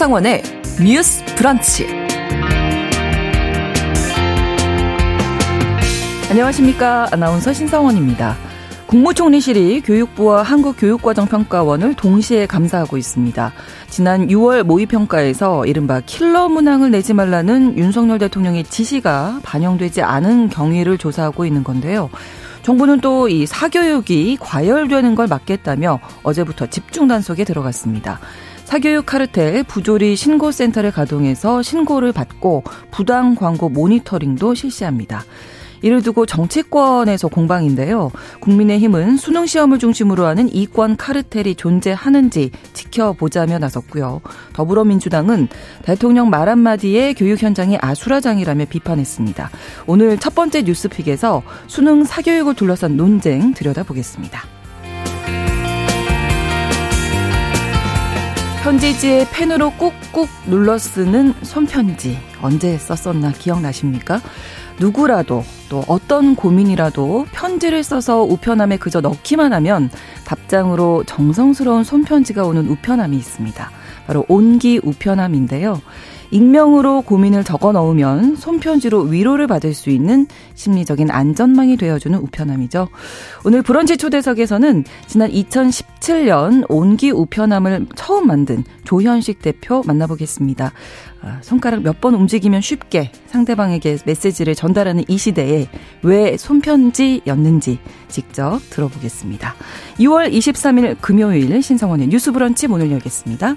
신성원의 뉴스 브런치. 안녕하십니까. 아나운서 신성원입니다. 국무총리실이 교육부와 한국교육과정평가원을 동시에 감사하고 있습니다. 지난 6월 모의평가에서 이른바 킬러 문항을 내지 말라는 윤석열 대통령의 지시가 반영되지 않은 경위를 조사하고 있는 건데요. 정부는 또 이 사교육이 과열되는 걸 막겠다며 어제부터 집중 단속에 들어갔습니다. 사교육 카르텔 부조리 신고센터를 가동해서 신고를 받고 부당 광고 모니터링도 실시합니다. 이를 두고 정치권에서 공방인데요. 국민의힘은 수능 시험을 중심으로 하는 이권 카르텔이 존재하는지 지켜보자며 나섰고요. 더불어민주당은 대통령 말 한마디에 교육 현장이 아수라장이라며 비판했습니다. 오늘 첫 번째 뉴스픽에서 수능 사교육을 둘러싼 논쟁 들여다보겠습니다. 편지지에 펜으로 꾹꾹 눌러 쓰는 손편지 언제 썼었나 기억나십니까? 누구라도 또 어떤 고민이라도 편지를 써서 우편함에 그저 넣기만 하면 답장으로 정성스러운 손편지가 오는 우편함이 있습니다. 바로 온기 우편함인데요. 익명으로 고민을 적어 넣으면 손편지로 위로를 받을 수 있는 심리적인 안전망이 되어주는 우편함이죠. 오늘 브런치 초대석에서는 지난 2017년 온기 우편함을 처음 만든 조현식 대표 만나보겠습니다. 아, 손가락 몇 번 움직이면 쉽게 상대방에게 메시지를 전달하는 이 시대에 왜 손편지였는지 직접 들어보겠습니다. 2월 23일 금요일 신성원의 뉴스 브런치 문을 열겠습니다.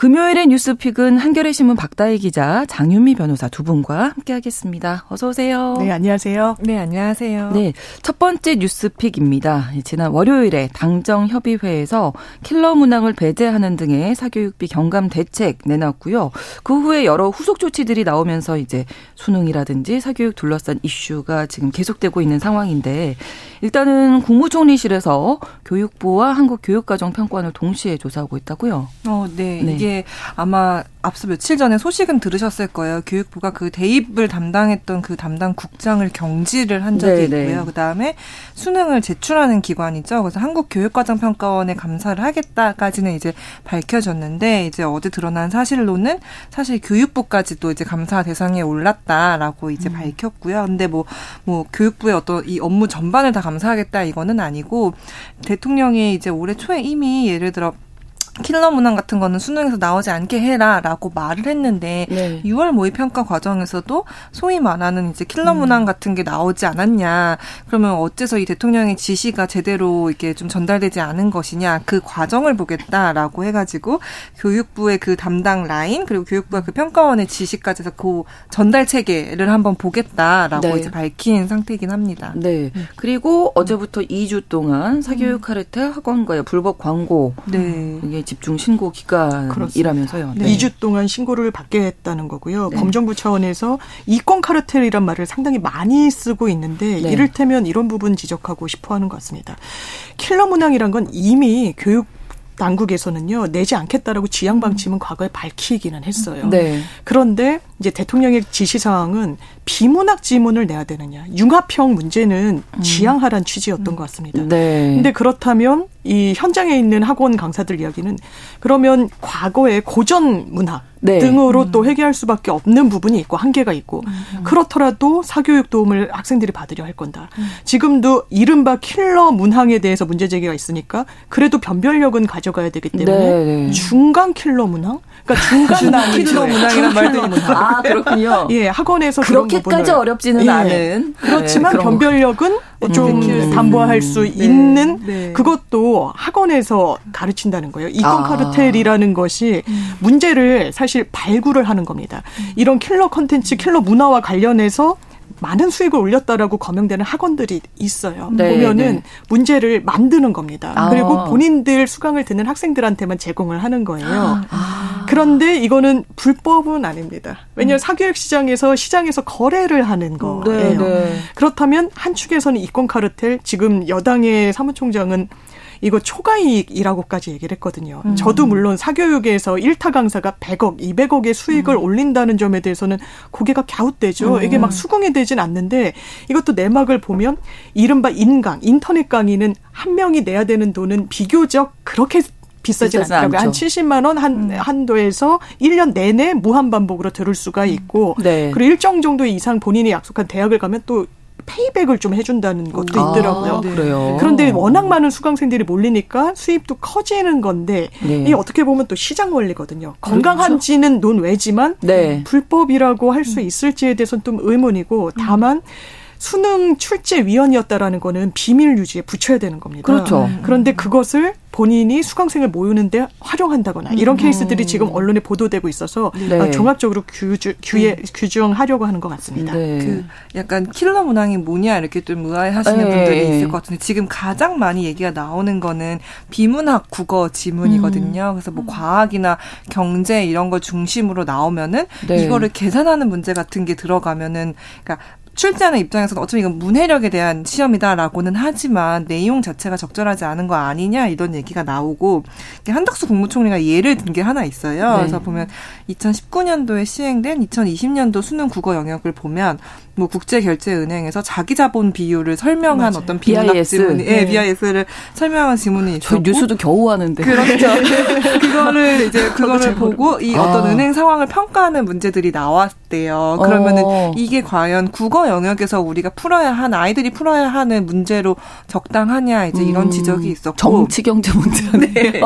금요일의 뉴스픽은 한겨레 신문 박다해 기자, 장윤미 변호사 두 분과 함께하겠습니다. 어서 오세요. 네, 안녕하세요. 네, 안녕하세요. 네, 첫 번째 뉴스픽입니다. 지난 월요일에 당정 협의회에서 킬러 문항을 배제하는 등의 사교육비 경감 대책 내놨고요. 그 후에 여러 후속 조치들이 나오면서 이제 수능이라든지 사교육 둘러싼 이슈가 지금 계속되고 있는 상황인데 일단은 국무총리실에서 교육부와 한국교육과정평가원을 동시에 조사하고 있다고요. 어, 네. 네. 이게 아마 앞서 며칠 전에 소식은 들으셨을 거예요. 교육부가 그 대입을 담당했던 그 담당 국장을 경질을 한 적이 네네. 있고요. 그 다음에 수능을 제출하는 기관이죠. 그래서 한국교육과정평가원에 감사를 하겠다까지는 이제 밝혀졌는데 이제 어제 드러난 사실로는 사실 교육부까지도 이제 감사 대상에 올랐다라고 이제 음. 밝혔고요. 근데 뭐뭐 뭐 교육부의 어떤 이 업무 전반을 다 감사하겠다 이거는 아니고 대통령이 이제 올해 초에 이미 예를 들어 킬러 문항 같은 거는 수능에서 나오지 않게 해라라고 말을 했는데 네. 6월 모의 평가 과정에서도 소위 말하는 이제 킬러 음. 문항 같은 게 나오지 않았냐 그러면 어째서 이 대통령의 지시가 제대로 이게 좀 전달되지 않은 것이냐 그 과정을 보겠다라고 해가지고 교육부의 그 담당 라인 그리고 교육부가 그 평가원의 지시까지 해서 그 전달 체계를 한번 보겠다라고 네. 이제 밝힌 상태이긴 합니다. 네. 그리고 어제부터 2주 동안 사교육 카르텔 학원과의 불법 광고 네. 이게 집중 신고 기간이라면서요. 네. 2주 동안 신고를 받게 했다는 거고요. 네. 검정부 차원에서 이권 카르텔이란 말을 상당히 많이 쓰고 있는데 네. 이를테면 이런 부분 지적하고 싶어 하는 것 같습니다. 킬러 문항이란 건 이미 교육 당국에서는요 내지 않겠다라고 지향 방침은 과거에 밝히기는 했어요. 네. 그런데 이제 대통령의 지시 사항은 비문학 지문을 내야 되느냐 융합형 문제는 음. 지향하란 취지였던 음. 것 같습니다. 네. 근데 그렇다면 이 현장에 있는 학원 강사들 이야기는 그러면 과거의 고전 문학 네. 등으로 음. 또 회귀할 수밖에 없는 부분이 있고 한계가 있고 음. 그렇더라도 사교육 도움을 학생들이 받으려 할 거다. 음. 지금도 이른바 킬러 문항에 대해서 문제 제기가 있으니까 그래도 변별력은 가져가야 되기 때문에 네. 네. 중간 킬러 문항 그러니까 중간 킬러 문항이란 말도 문항. 아 그렇군요. 예 학원에서 그렇게 까지 어렵지는 예. 않은 그렇지만 네, 변별력은 좀 음. 담보할 수 네. 있는 네. 그것도 학원에서 가르친다는 거예요. 이권 아. 카르텔이라는 것이 음. 문제를 사실 발굴을 하는 겁니다. 음. 이런 킬러 컨텐츠, 킬러 문항과 관련해서 많은 수익을 올렸다라고 거명되는 학원들이 있어요. 네, 보면은 네. 문제를 만드는 겁니다. 아. 그리고 본인들 수강을 듣는 학생들한테만 제공을 하는 거예요. 아. 그런데 이거는 불법은 아닙니다. 왜냐하면 음. 사교육 시장에서 시장에서 거래를 하는 거예요. 네, 네. 그렇다면 한 축에서는 이권 카르텔 지금 여당의 사무총장은 이거 초과이익이라고까지 얘기를 했거든요. 음. 저도 물론 사교육에서 1타 강사가 100억, 200억의 수익을 음. 올린다는 점에 대해서는 고개가 갸웃되죠. 음. 이게 막 수긍이 되진 않는데 이것도 내막을 보면 이른바 인강, 인터넷 강의는 한 명이 내야 되는 돈은 비교적 그렇게 비싸진 않더라고요. 한 70만 원 한, 음. 한도에서 1년 내내 무한 반복으로 들을 수가 있고 네. 그리고 일정 정도 이상 본인이 약속한 대학을 가면 또 페이백을 좀 해준다는 것도 아, 있더라고요. 아, 그래요. 그런데 워낙 많은 수강생들이 몰리니까 수입도 커지는 건데 네. 이 어떻게 보면 또 시장 원리거든요. 건강한지는 그렇죠. 논외지만 네. 불법이라고 할 수 있을지에 대해서는 좀 의문이고 다만 음. 수능 출제 위원이었다라는 거는 비밀 유지에 붙여야 되는 겁니다. 그렇죠. 그런데 그것을 본인이 수강생을 모으는데 활용한다거나 이런 음. 케이스들이 지금 언론에 보도되고 있어서 네. 어, 종합적으로 규주, 규에, 음. 규정하려고 하는 것 같습니다. 네. 그 약간 킬러 문항이 뭐냐 이렇게 좀 의아해하시는 네. 분들이 있을 것 같은데 지금 가장 많이 얘기가 나오는 거는 비문학 국어 지문이거든요. 음. 그래서 뭐 과학이나 경제 이런 거 중심으로 나오면은 네. 이거를 계산하는 문제 같은 게 들어가면은 그러니까 출제하는 입장에서는 어차피 이건 문해력에 대한 시험이다라고는 하지만 내용 자체가 적절하지 않은 거 아니냐 이런 얘기가 나오고 한덕수 국무총리가 예를 든 게 하나 있어요. 네. 그래서 보면 2019년도에 시행된 2020년도 수능 국어 영역을 보면 뭐 국제결제은행에서 자기 자본 비율을 설명한 맞아요. 어떤 비문학 BIS. 지문이 예, 네. BIS를 설명한 지문이 있었고 뉴스도 겨우 하는데 그렇죠. 그거를 이제 그거를 보고 이 아. 어떤 은행 상황을 평가하는 문제들이 나왔대요. 그러면은 어. 이게 과연 국어 영역에서 우리가 풀어야 한 아이들이 풀어야 하는 문제로 적당하냐 이제 이런 음. 지적이 있었고 정치 경제 문제네요. 네.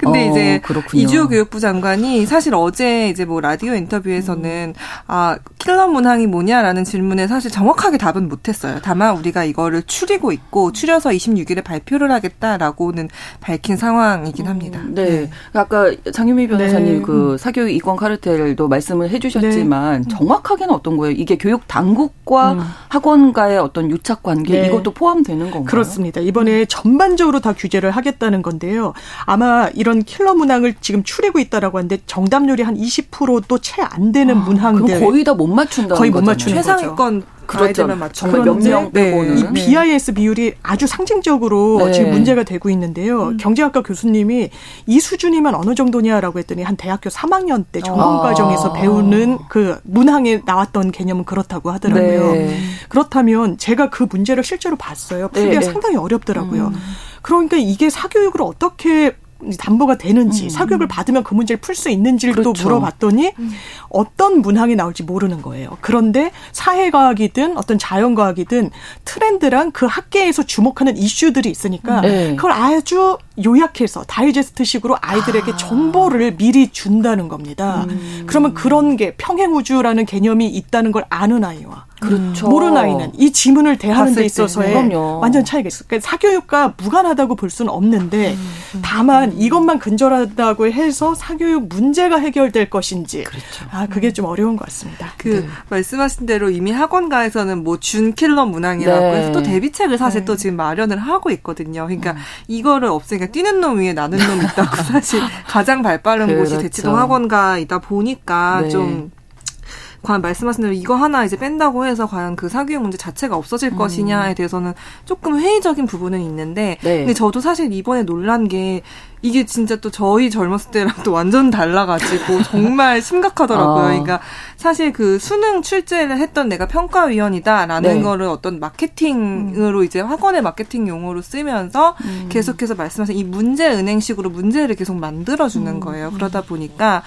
근데 어, 이제 그렇군요. 이주호 교육부 장관이 사실 어제 이제 뭐 라디오 인터뷰에서는 음. 아 킬러 문항이 뭐냐라는 질문 질문에 사실 정확하게 답은 못했어요. 다만 우리가 이거를 추리고 있고 추려서 26일에 발표를 하겠다라고는 밝힌 상황이긴 음, 합니다. 음, 네. 네. 아까 장유미 변호사님 네. 그 사교육 이권 카르텔도 말씀을 해주셨지만 네. 정확하게는 어떤 거예요? 이게 교육 당국과 음. 학원과의 어떤 유착 관계 네. 이것도 포함되는 건가요? 그렇습니다. 이번에 전반적으로 다 규제를 하겠다는 건데요. 아마 이런 킬러 문항을 지금 추리고 있다라고 하는데 정답률이 한 20%도 채 안 되는 아, 문항들 거의 다 못 맞춘다. 거의 못 맞추는 거죠. 무조건 그렇죠. 정말 몇명 빼고는 이 BIS 비율이 아주 상징적으로 네. 지금 문제가 되고 있는데요. 음. 경제학과 교수님이 이 수준이면 어느 정도냐라고 했더니 한 대학교 3학년 때 전공 과정에서 아. 배우는 그 문항에 나왔던 개념은 그렇다고 하더라고요. 네. 그렇다면 제가 그 문제를 실제로 봤어요. 풀기가 네. 상당히 어렵더라고요. 음. 그러니까 이게 사교육을 어떻게 담보가 되는지 음. 사교육을 받으면 그 문제를 풀 수 있는지를 그렇죠. 또 물어봤더니 음. 어떤 문항이 나올지 모르는 거예요. 그런데 사회과학이든 어떤 자연과학이든 트렌드랑 그 학계에서 주목하는 이슈들이 있으니까 네. 그걸 아주 요약해서 다이제스트식으로 아이들에게 아. 정보를 미리 준다는 겁니다. 음. 그러면 그런 게 평행우주라는 개념이 있다는 걸 아는 아이와 그렇죠. 모르는 아이는 이 지문을 대하는 데 있어서의 완전 차이가 있어요. 그러니까 사교육과 무관하다고 볼 수는 없는데 음, 음, 다만 음. 이것만 근절하다고 해서 사교육 문제가 해결될 것인지 그렇죠. 아 그게 좀 어려운 것 같습니다. 그 네. 말씀하신 대로 이미 학원가에서는 뭐 준킬러 문항이라고 네. 해서 또 대비책을 사실 네. 또 지금 마련을 하고 있거든요. 그러니까 음. 이거를 없애니까 뛰는 놈 위에 나는 놈 있다고 사실 가장 발빠른 그렇죠. 곳이 대치동 학원가이다 보니까 네. 좀 과연 말씀하신 대로 이거 하나 이제 뺀다고 해서 과연 그 사교육 문제 자체가 없어질 음. 것이냐에 대해서는 조금 회의적인 부분은 있는데 네. 근데 저도 사실 이번에 놀란 게 이게 진짜 또 저희 젊었을 때랑 또 완전 달라가지고 정말 심각하더라고요. 아. 그러니까 사실 그 수능 출제를 했던 내가 평가위원이다라는 네. 거를 어떤 마케팅으로 음. 이제 학원의 마케팅 용어로 쓰면서 음. 계속해서 말씀하신 이 문제 은행식으로 문제를 계속 만들어주는 음. 거예요. 그러다 보니까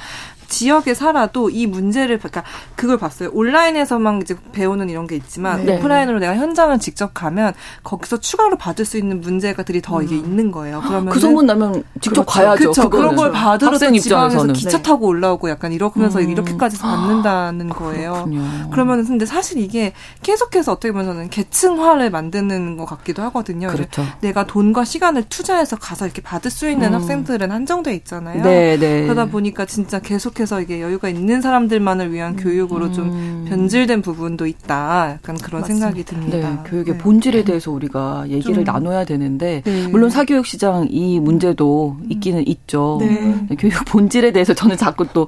지역에 살아도 이 문제를 그러니까 그걸 봤어요. 온라인에서만 이제 배우는 이런 게 있지만 네. 오프라인으로 내가 현장을 직접 가면 거기서 추가로 받을 수 있는 문제가들이 더 음. 이게 있는 거예요. 그러면 그 소문 나면 직접 그렇죠. 가야죠. 그렇죠. 그런 걸 받으러 또 지방에서 기차 네. 타고 올라오고 약간 이러면서 음. 이렇게까지 받는다는 거예요. 그러면 근데 사실 이게 계속해서 어떻게 보면 저는 계층화를 만드는 것 같기도 하거든요. 그렇죠. 내가 돈과 시간을 투자해서 가서 이렇게 받을 수 있는 음. 학생들은 한정돼 있잖아요. 네, 네. 그러다 보니까 진짜 계속 부족해서 이게 여유가 있는 사람들만을 위한 음. 교육으로 좀 음. 변질된 부분도 있다. 약간 그런 맞습니다. 생각이 듭니다. 네, 교육의 네. 본질에 대해서 우리가 얘기를 나눠야 되는데 네. 물론 사교육 시장 이 문제도 음. 있기는 있죠. 네. 네. 교육 본질에 대해서 저는 자꾸 또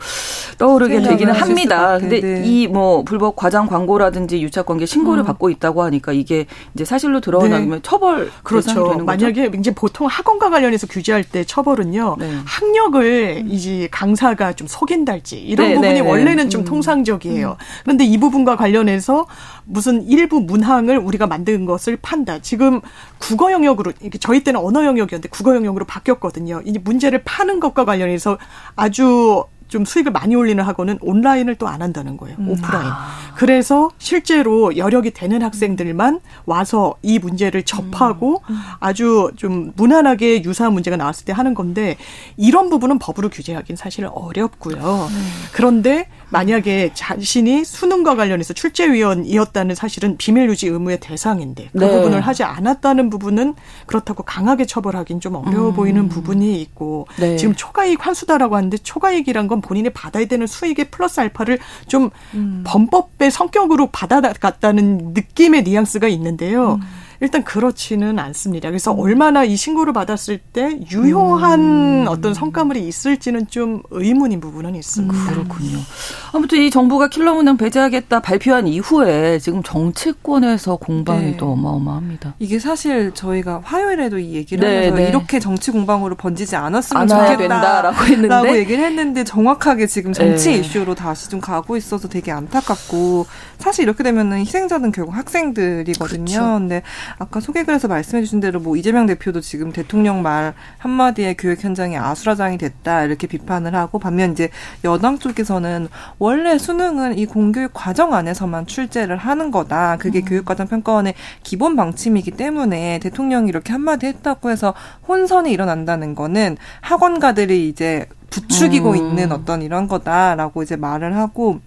떠오르게 되기는 합니다. 근데 네. 이뭐 불법 과장 광고라든지 유착 관계 신고를 음. 받고 있다고 하니까 이게 이제 사실로 드러나면 처벌 그렇죠. 만약에 이제 보통 학원과 관련해서 규제할 때 처벌은요. 학력을 이제 강사가 좀 속인 달지 이런 네, 부분이 네, 네. 원래는 좀 음. 통상적이에요. 음. 그런데 이 부분과 관련해서 무슨 일부 문항을 우리가 만든 것을 판다. 지금 국어 영역으로 저희 때는 언어 영역이었는데 국어 영역으로 바뀌었거든요. 이 문제를 파는 것과 관련해서 아주 좀 수익을 많이 올리는 학원은 온라인을 또 안 한다는 거예요. 음. 오프라인. 아. 그래서 실제로 여력이 되는 학생들만 와서 이 문제를 접하고 음. 음. 아주 좀 무난하게 유사한 문제가 나왔을 때 하는 건데 이런 부분은 법으로 규제하기는 사실 어렵고요. 음. 그런데 만약에 자신이 수능과 관련해서 출제위원이었다는 사실은 비밀 유지 의무의 대상인데 그 네. 부분을 하지 않았다는 부분은 그렇다고 강하게 처벌하기는 좀 어려워 음. 보이는 부분이 있고 네. 지금 초과이익 환수다라고 하는데 초과이익이란 건 본인이 받아야 되는 수익의 플러스 알파를 좀 음. 범법의 성격으로 받아갔다는 느낌의 뉘앙스가 있는데요. 음. 일단 그렇지는 않습니다. 그래서 음. 얼마나 이 신고를 받았을 때 유효한 음. 어떤 성과물이 있을지는 좀 의문인 부분은 있습니다. 음, 그렇군요. 아무튼 이 정부가 킬러 문항 배제하겠다 발표한 이후에 지금 정치권에서 공방이 네. 또 어마어마합니다. 이게 사실 저희가 화요일에도 이 얘기를 네, 하면서 네. 이렇게 정치 공방으로 번지지 않았으면 좋겠다라고 했는데 라고 얘기를 했는데 정확하게 지금 정치 네. 이슈로 다시 좀 가고 있어서 되게 안타깝고 사실 이렇게 되면은 희생자는 결국 학생들이거든요. 그렇죠. 근데 아까 소개글에서 말씀해 주신 대로 뭐 이재명 대표도 지금 대통령 말 한마디에 교육 현장이 아수라장이 됐다 이렇게 비판을 하고 반면 이제 여당 쪽에서는 원래 수능은 이 공교육 과정 안에서만 출제를 하는 거다. 그게 음. 교육과정 평가원의 기본 방침이기 때문에 대통령이 이렇게 한마디 했다고 해서 혼선이 일어난다는 거는 학원가들이 이제 부추기고 음. 있는 어떤 이런 거다라고 이제 말을 하고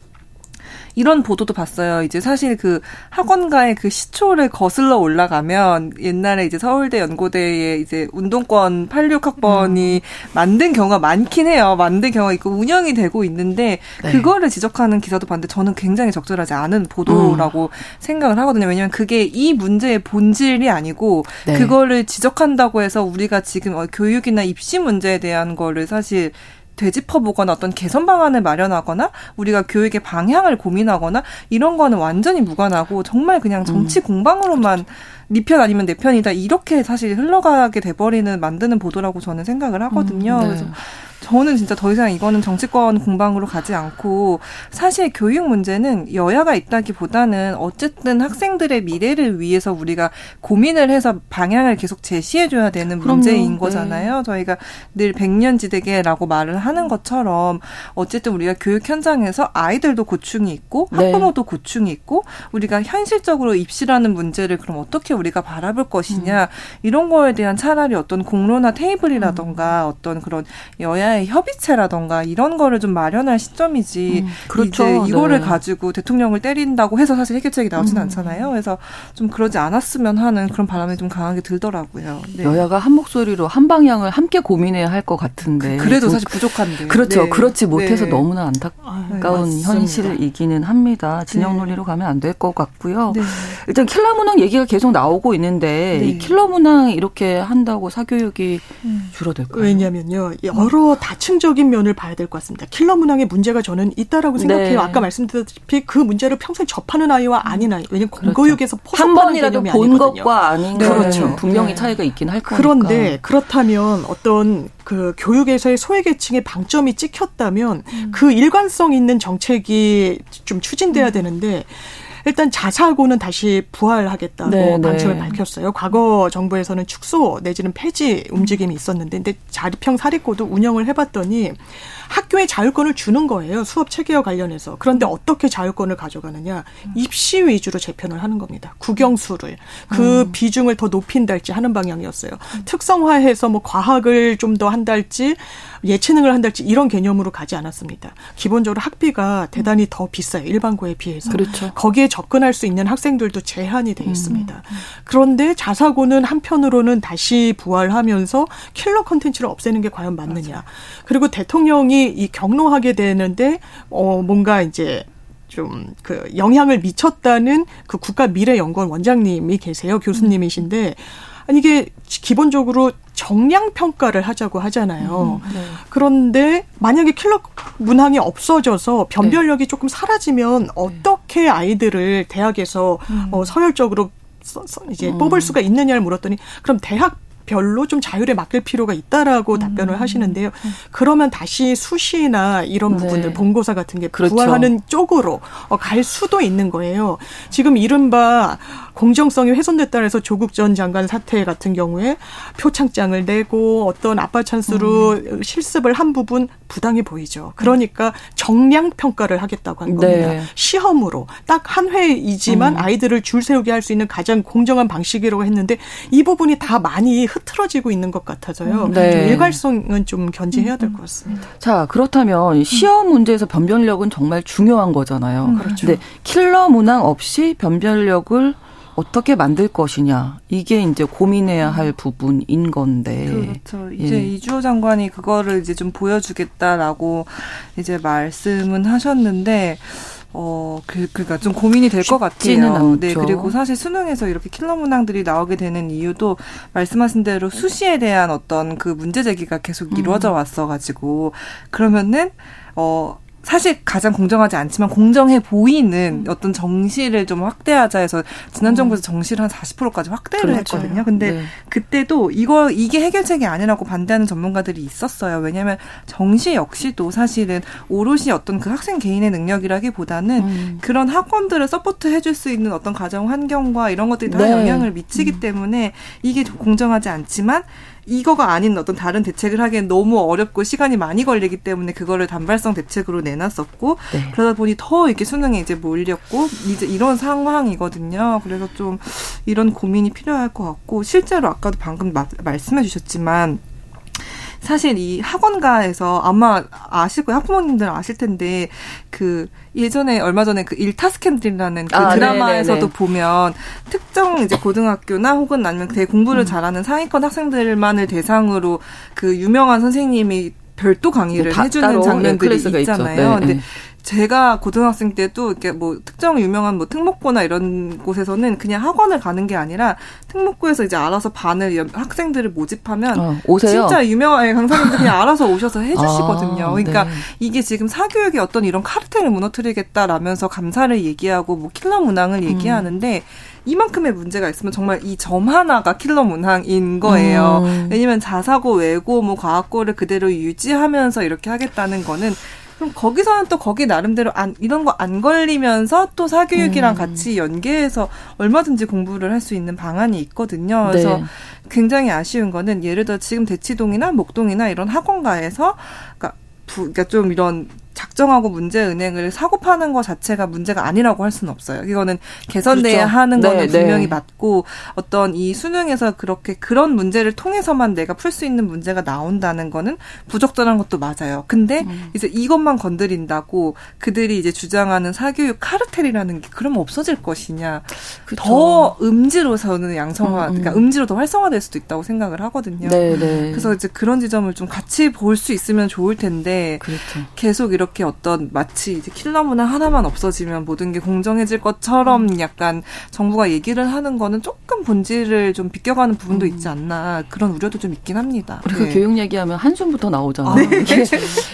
이런 보도도 봤어요. 이제 사실 그 학원가의 그 시초를 거슬러 올라가면 옛날에 이제 서울대 연고대에 이제 운동권 86학번이 음. 만든 경우가 많긴 해요. 만든 경우가 있고 운영이 되고 있는데 네. 그거를 지적하는 기사도 봤는데 저는 굉장히 적절하지 않은 보도라고 음. 생각을 하거든요. 왜냐하면 그게 이 문제의 본질이 아니고 네. 그거를 지적한다고 해서 우리가 지금 어, 교육이나 입시 문제에 대한 거를 사실 되짚어보거나 어떤 개선 방안을 마련하거나 우리가 교육의 방향을 고민하거나 이런 거는 완전히 무관하고 정말 그냥 정치 음. 공방으로만 니편 네 아니면 내 편이다 이렇게 사실 흘러가게 돼버리는 만드는 보도라고 저는 생각을 하거든요. 음, 네. 그래서 저는 진짜 더 이상 이거는 정치권 공방으로 가지 않고 사실 교육 문제는 여야가 있다기보다는 어쨌든 학생들의 미래를 위해서 우리가 고민을 해서 방향을 계속 제시해 줘야 되는 그럼요. 문제인 네. 거잖아요. 저희가 늘 백년지대계라고 말을 하는 것처럼 어쨌든 우리가 교육 현장에서 아이들도 고충이 있고 네. 학부모도 네. 고충이 있고 우리가 현실적으로 입시라는 문제를 그럼 어떻게 우리가 바라볼 것이냐 음. 이런 거에 대한 차라리 어떤 공론화 테이블이라던가 음. 어떤 그런 여야 의 협의체라던가 이런 거를 좀 마련할 시점이지 음. 그렇죠. 이제 이거를 네. 가지고 대통령을 때린다고 해서 사실 해결책이 나오지는 음. 않잖아요. 그래서 좀 그러지 않았으면 하는 그런 바람이 좀 강하게 들더라고요. 네. 여야가 한 목소리로 한 방향을 함께 고민해야 할 것 같은데 그, 래도 사실 부족한데 그렇죠. 네. 그렇지 못해서 네. 너무나 안타까운 아, 현실이기는 합니다. 진영 네. 논리로 가면 안 될 것 같고요. 네. 일단 킬러 문항 얘기가 계속 나오 나오고 있는데 네. 이 킬러 문항 이렇게 한다고 사교육이 음. 줄어들까요? 왜냐면요. 여러 다층적인 면을 봐야 될 것 같습니다. 킬러 문항의 문제가 저는 있다라고 생각해요. 네. 아까 말씀드렸다시피 그 문제를 평소에 접하는 아이와 아닌 아이. 왜냐면 그렇죠. 공교육에서 한 번이라도 본 아니거든요. 것과 아닌 네. 그렇죠. 분명히 네. 차이가 있긴 할 거니까. 그런데 그렇다면 어떤 그 교육에서의 소외계층의 방점이 찍혔다면 음. 그 일관성 있는 정책이 좀 추진돼야 음. 되는데 일단 자사고는 다시 부활하겠다고 네, 네. 방침을 네. 밝혔어요. 과거 정부에서는 축소 내지는 폐지 움직임이 있었는데 근데 자립형 사립고도 운영을 해봤더니 학교에 자율권을 주는 거예요. 수업 체계와 관련해서. 그런데 어떻게 자율권을 가져가느냐? 입시 위주로 재편을 하는 겁니다. 국영수를 그 음. 비중을 더 높인달지 하는 방향이었어요. 음. 특성화해서 뭐 과학을 좀 더 한달지 예체능을 한달지 이런 개념으로 가지 않았습니다. 기본적으로 학비가 대단히 음. 더 비싸요. 일반고에 비해서. 그렇죠. 거기에 접근할 수 있는 학생들도 제한이 돼 음. 있습니다. 음. 그런데 자사고는 한편으로는 다시 부활하면서 킬러 컨텐츠를 없애는 게 과연 맞느냐. 맞아. 그리고 대통령이 이 격노하게 되는데 어 뭔가 이제 좀그 영향을 미쳤다는 그 국가 미래 연구원 원장님이 계세요. 교수님이신데 아니 이게 기본적으로 정량 평가를 하자고 하잖아요. 음, 네. 그런데 만약에 킬러 문항이 없어져서 변별력이 네. 조금 사라지면 네. 어떻게 아이들을 대학에서 음. 어, 서열적으로 이제 음. 뽑을 수가 있느냐를 물었더니 그럼 대학 별로 좀 자율에 맡길 필요가 있다라고 음. 답변을 하시는데요. 음. 그러면 다시 수시나 이런 네. 부분들 본고사 같은 게 그렇죠. 부활하는 쪽으로 어, 갈 수도 있는 거예요. 지금 이른바 공정성이 훼손됐다 해서 조국 전 장관 사태 같은 경우에 표창장을 내고 어떤 아빠 찬스로 음. 실습을 한 부분 부당해 보이죠. 그러니까 정량 평가를 하겠다고 한 겁니다. 네. 시험으로 딱 한 회이지만 음. 아이들을 줄 세우게 할 수 있는 가장 공정한 방식이라고 했는데 이 부분이 다 많이 흐트러지고 있는 것 같아서요. 음, 네. 일관성은 좀 견제해야 될 것 같습니다. 자 그렇다면 시험 문제에서 변별력은 정말 중요한 거잖아요. 음, 그렇죠. 근데 킬러 문항 없이 변별력을 어떻게 만들 것이냐 이게 이제 고민해야 할 부분인 건데 그렇죠 이제 예. 이주호 장관이 그거를 이제 좀 보여주겠다라고 이제 말씀은 하셨는데 어, 그, 그니까 좀 고민이 될 것 같아요. 네, 그리고 사실 수능에서 이렇게 킬러 문항들이 나오게 되는 이유도 말씀하신 대로 수시에 대한 어떤 그 문제 제기가 계속 음. 이루어져 왔어가지고, 그러면은, 어, 사실 가장 공정하지 않지만 공정해 보이는 음. 어떤 정시를 좀 확대하자 해서 지난 음. 정부에서 정시를 한 40%까지 확대를 그렇죠. 했거든요. 근데 네. 그때도 이거 이게 해결책이 아니라고 반대하는 전문가들이 있었어요. 왜냐하면 정시 역시도 사실은 오롯이 어떤 그 학생 개인의 능력이라기보다는 음. 그런 학원들을 support 해줄 수 있는 어떤 가정 환경과 이런 것들이 다 네. 영향을 미치기 음. 때문에 이게 공정하지 않지만 이거가 아닌 어떤 다른 대책을 하기엔 너무 어렵고 시간이 많이 걸리기 때문에 그거를 단발성 대책으로 내놨었고 네. 그러다 보니 더 이렇게 수능에 이제 몰렸고 이제 이런 상황이거든요. 그래서 좀 이런 고민이 필요할 것 같고 실제로 아까도 방금 마, 말씀해 주셨지만 사실 이 학원가에서 아마 아실 거예요. 학부모님들 아실 텐데 그 예전에 얼마 전에 그 일타 스캔들이라는 그 아, 드라마에서도 네네네. 보면 특정 이제 고등학교나 혹은 아니면 되게 공부를 음. 잘하는 상위권 학생들만을 대상으로 그 유명한 선생님이 별도 강의를 다, 해주는 장면들이 네, 있잖아요. 네, 근데 네. 제가 고등학생 때도 이렇게 뭐 특정 유명한 뭐 특목고나 이런 곳에서는 그냥 학원을 가는 게 아니라 특목고에서 이제 알아서 반을 학생들을 모집하면 어, 오세요. 진짜 유명한 강사님들 그냥 알아서 오셔서 해주시거든요. 아, 그러니까 네. 이게 지금 사교육의 어떤 이런 카르텔을 무너뜨리겠다라면서 감사를 얘기하고 뭐 킬러 문항을 음. 얘기하는데 이만큼의 문제가 있으면 정말 이 점 하나가 킬러 문항인 거예요. 음. 왜냐면 자사고 외고 뭐 과학고를 그대로 유지하면서 이렇게 하겠다는 거는 그럼 거기서는 또 거기 나름대로 안, 이런 거 안 걸리면서 또 사교육이랑 음. 같이 연계해서 얼마든지 공부를 할 수 있는 방안이 있거든요. 그래서 네. 굉장히 아쉬운 거는 예를 들어 지금 대치동이나 목동이나 이런 학원가에서 그러니까, 부, 그러니까 좀 이런 작정하고 문제 은행을 사고 파는 것 자체가 문제가 아니라고 할 수는 없어요. 이거는 개선돼야 그렇죠. 하는 네, 거는 네, 분명히 네. 맞고 어떤 이 수능에서 그렇게 그런 문제를 통해서만 내가 풀 수 있는 문제가 나온다는 거는 부적절한 것도 맞아요. 근데 음. 이제 이것만 건드린다고 그들이 이제 주장하는 사교육 카르텔이라는 게 그러면 없어질 것이냐. 그쵸. 더 음지로 서는 양성화, 음, 음. 그러니까 음지로 더 활성화될 수도 있다고 생각을 하거든요. 네, 네. 그래서 이제 그런 지점을 좀 같이 볼 수 있으면 좋을 텐데 그렇죠. 계속 이렇게 이렇게 어떤 마치 이제 킬러 문항 하나만 없어지면 모든 게 공정해질 것처럼 음. 약간 정부가 얘기를 하는 거는 조금 본질을 좀 비껴가는 부분도 음. 있지 않나 그런 우려도 좀 있긴 합니다. 우리가 네. 교육 얘기하면 한숨부터 나오잖아요. 아, 네.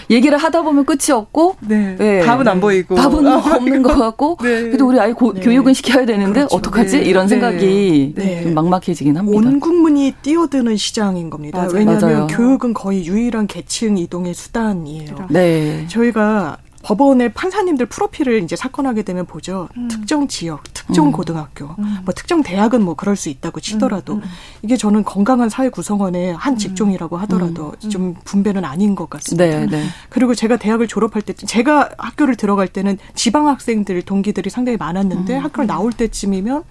얘기를 하다 보면 끝이 없고 네. 네. 답은 안 보이고 답은 아, 없는 것 같고 네. 그래도 우리 아이 고, 네. 교육은 시켜야 되는데 그렇죠. 어떡하지? 네. 이런 생각이 좀 막막해지긴 합니다. 온 국민이 뛰어드는 시장인 겁니다. 맞아요. 왜냐하면 맞아요. 교육은 거의 유일한 계층 이동의 수단이에요. 네. 저희가 저희가 법원의 판사님들 프로필을 이제 사건하게 되면 보죠. 음. 특정 지역, 특정 음. 고등학교, 음. 뭐 특정 대학은 뭐 그럴 수 있다고 치더라도 음. 음. 이게 저는 건강한 사회 구성원의 한 음. 직종이라고 하더라도 좀 분배는 아닌 것 같습니다. 네, 네. 그리고 제가 대학을 졸업할 때, 제가 학교를 들어갈 때는 지방 학생들 동기들이 상당히 많았는데 학교를 나올 때쯤이면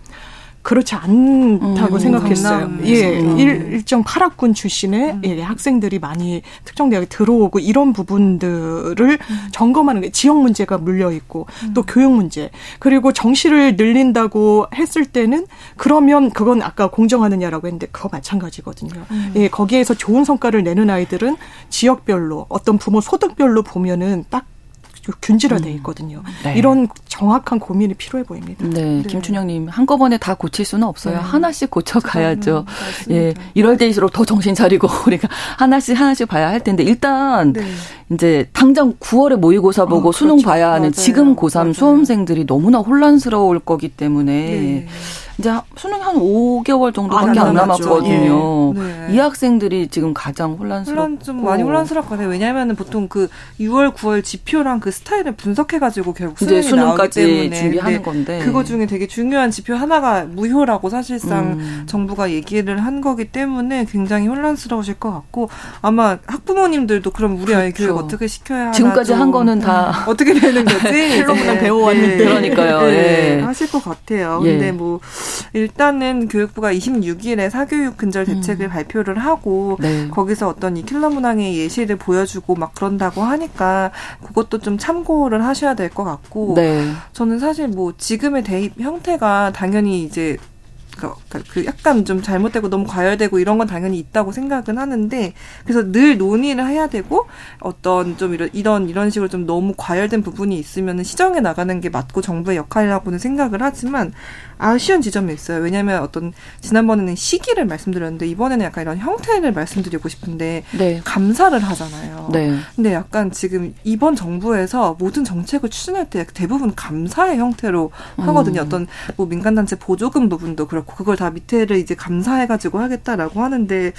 그렇지 않다고 음, 생각했어요. 강남. 예, 음. 일, 정 파락군 출신의 음. 예, 학생들이 많이 특정 대학에 들어오고 이런 부분들을 음. 점검하는 게 지역 문제가 물려 있고 또 음. 교육 문제 그리고 정시를 늘린다고 했을 때는 그러면 그건 아까 공정하느냐라고 했는데 그거 마찬가지거든요. 음. 예, 거기에서 좋은 성과를 내는 아이들은 지역별로 어떤 부모 소득별로 보면은 딱 균질화돼 음. 있거든요. 네. 이런 정확한 고민이 필요해 보입니다. 네, 네. 김춘영님 한꺼번에 다 고칠 수는 없어요. 네. 하나씩 고쳐가야죠. 음, 예, 이럴 때일수록 더 정신 차리고 우리가 하나씩 하나씩 봐야 할 텐데 일단 네. 이제 당장 9월에 모의고사 보고 어, 수능 그렇죠. 봐야 하는 맞아요. 지금 고3 맞아요. 수험생들이 너무나 혼란스러울 거기 때문에. 네. 이제 수능 한 5개월 정도밖에 안, 안 남았거든요. 예. 네. 이 학생들이 지금 가장 혼란스럽고 혼란 좀 많이 혼란스럽거든요. 왜냐하면 보통 그 6월, 9월 지표랑 그 스타일을 분석해가지고 결국 수능이 수능까지 준비하는 건데 그거 중에 되게 중요한 지표 하나가 무효라고 사실상 음. 정부가 얘기를 한 거기 때문에 굉장히 혼란스러우실 것 같고 아마 학부모님들도 그럼 우리 아이 그렇죠. 교육 어떻게 시켜야 지금까지 한 거는 다 어떻게 되는 거지? 필로문은 네. 배워왔는데 네. 그러니까요. 네. 네. 하실 것 같아요. 예. 근데 뭐 일단은 교육부가 26일에 사교육 근절 대책을 음. 발표를 하고 네. 거기서 어떤 이 킬러 문항의 예시를 보여주고 막 그런다고 하니까 그것도 좀 참고를 하셔야 될 것 같고 네. 저는 사실 뭐 지금의 대입 형태가 당연히 이제 그, 그 약간 좀 잘못되고 너무 과열되고 이런 건 당연히 있다고 생각은 하는데 그래서 늘 논의를 해야 되고 어떤 좀 이런 이런 이런 식으로 좀 너무 과열된 부분이 있으면 시정해 나가는 게 맞고 정부의 역할이라고는 생각을 하지만 아쉬운 지점이 있어요. 왜냐하면 어떤 지난번에는 시기를 말씀드렸는데 이번에는 약간 이런 형태를 말씀드리고 싶은데 네. 감사를 하잖아요. 네. 근데 약간 지금 이번 정부에서 모든 정책을 추진할 때 대부분 감사의 형태로 하거든요. 음. 어떤 뭐 민간단체 보조금 부분도 그렇고 그걸 다 밑에를 이제 감사해가지고 하겠다라고 하는데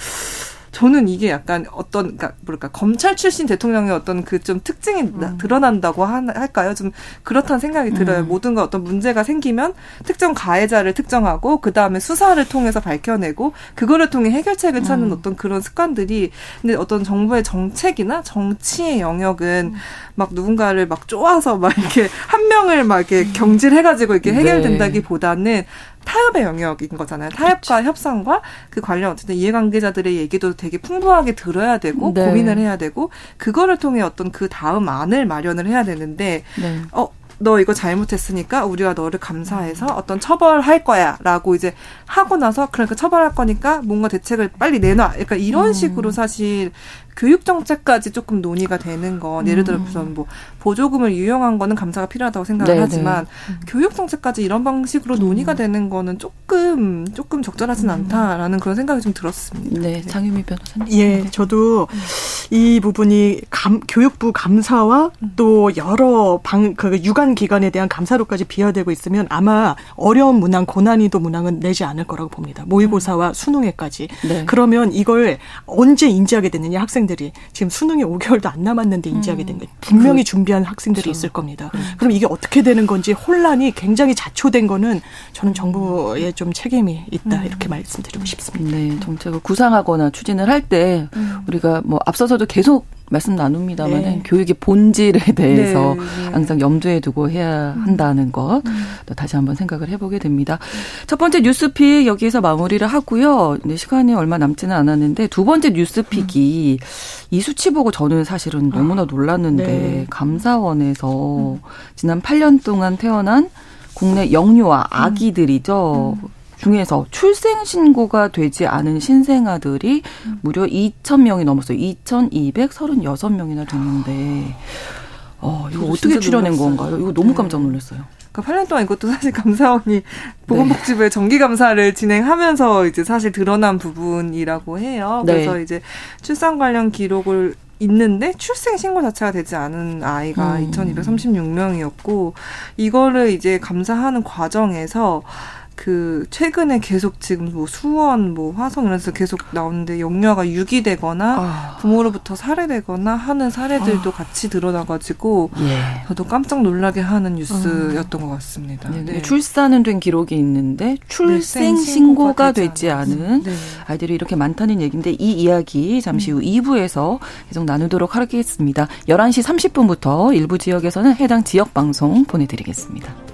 저는 이게 약간 어떤 그러니까 뭐랄까 검찰 출신 대통령의 어떤 그 좀 특징이 음. 드러난다고 하, 할까요? 좀 그렇다는 생각이 들어요. 음. 모든 거 어떤 문제가 생기면 특정 가해자를 특정하고 그 다음에 수사를 통해서 밝혀내고 그거를 통해 해결책을 찾는 음. 어떤 그런 습관들이 근데 어떤 정부의 정책이나 정치의 영역은 음. 막 누군가를 막 쪼아서 막 이렇게 한 명을 막 이렇게 경질해가지고 이렇게 네. 해결된다기보다는 네. 타협의 영역인 거잖아요. 타협과 그렇 협상과 그 관련 어쨌든 이해관계자들의 얘기도 되게 풍부하게 들어야 되고 네. 고민을 해야 되고 그거를 통해 어떤 그 다음 안을 마련을 해야 되는데 네. 어너 이거 잘못했으니까 우리가 너를 감사해서 어떤 처벌할 거야 라고 이제 하고 나서 그러니까 처벌할 거니까 뭔가 대책을 빨리 내놔. 그러니까 이런 음. 식으로 사실 교육 정책까지 조금 논의가 되는 건 예를 들어서 음. 뭐 보조금을 유용한 거는 감사가 필요하다고 생각을 네 하지만 네. 교육 정책까지 이런 방식으로 논의가 음. 되는 거는 조금 조금 적절하진 음. 않다라는 그런 생각이 좀 들었습니다. 네, 장유미 변호사님. 예, 네. 저도 이 부분이 감, 교육부 감사와 또 여러 방 그 유관 기관에 대한 감사로까지 비화되고 있으면 아마 어려운 문항 고난이도 문항은 내지 않을 거라고 봅니다. 모의고사와 수능에까지. 네. 그러면 이걸 언제 인지하게 되느냐 학생 학생들이 지금 수능이 5개월도 안 남았는데 인지하게 된 거예요. 음. 분명히 그, 준비한 학생들이 그렇죠. 있을 겁니다. 음. 그럼 이게 어떻게 되는 건지 혼란이 굉장히 자초된 거는 저는 정부의 좀 책임이 있다 음. 이렇게 말씀드리고 싶습니다. 네, 정책을 구상하거나 추진을 할때 음. 우리가 뭐 앞서서도 계속 말씀 나눕니다만 네. 교육의 본질에 대해서 네, 네. 항상 염두에 두고 해야 한다는 것 음. 또 다시 한번 생각을 해보게 됩니다. 첫 번째 뉴스픽 여기에서 마무리를 하고요. 이제 시간이 얼마 남지는 않았는데 두 번째 뉴스픽이 음. 이 수치 보고 저는 사실은 너무나 아, 놀랐는데 네. 감사원에서 음. 지난 8년 동안 태어난 국내 영유아 아기들이죠. 음. 중에서 출생 신고가 되지 않은 신생아들이 음. 무려 2,000명이 넘었어요. 2,236명이나 됐는데 어, 이거 어떻게 출연한 건가요? 이거 너무 네. 깜짝 놀랐어요. 그러니까 8년 동안 이것도 사실 감사원이 보건복지부의 네. 정기 감사를 진행하면서 이제 사실 드러난 부분이라고 해요. 네. 그래서 이제 출산 관련 기록을 있는데 출생 신고 자체가 되지 않은 아이가 음. 2,236명이었고 이거를 이제 감사하는 과정에서 그 최근에 계속 지금 뭐 수원 뭐 화성 이런 데서 계속 나오는데 영유아가 유기되거나 아. 부모로부터 살해되거나 하는 사례들도 아. 같이 드러나가지고 예. 저도 깜짝 놀라게 하는 뉴스였던 것 같습니다. 네, 네. 출산은 된 기록이 있는데 출생 신고가 되지 않은 네. 아이들이 이렇게 많다는 얘기인데 이 이야기 잠시 후 음. 2부에서 계속 나누도록 하겠습니다. 11시 30분부터 일부 지역에서는 해당 지역 방송 보내드리겠습니다.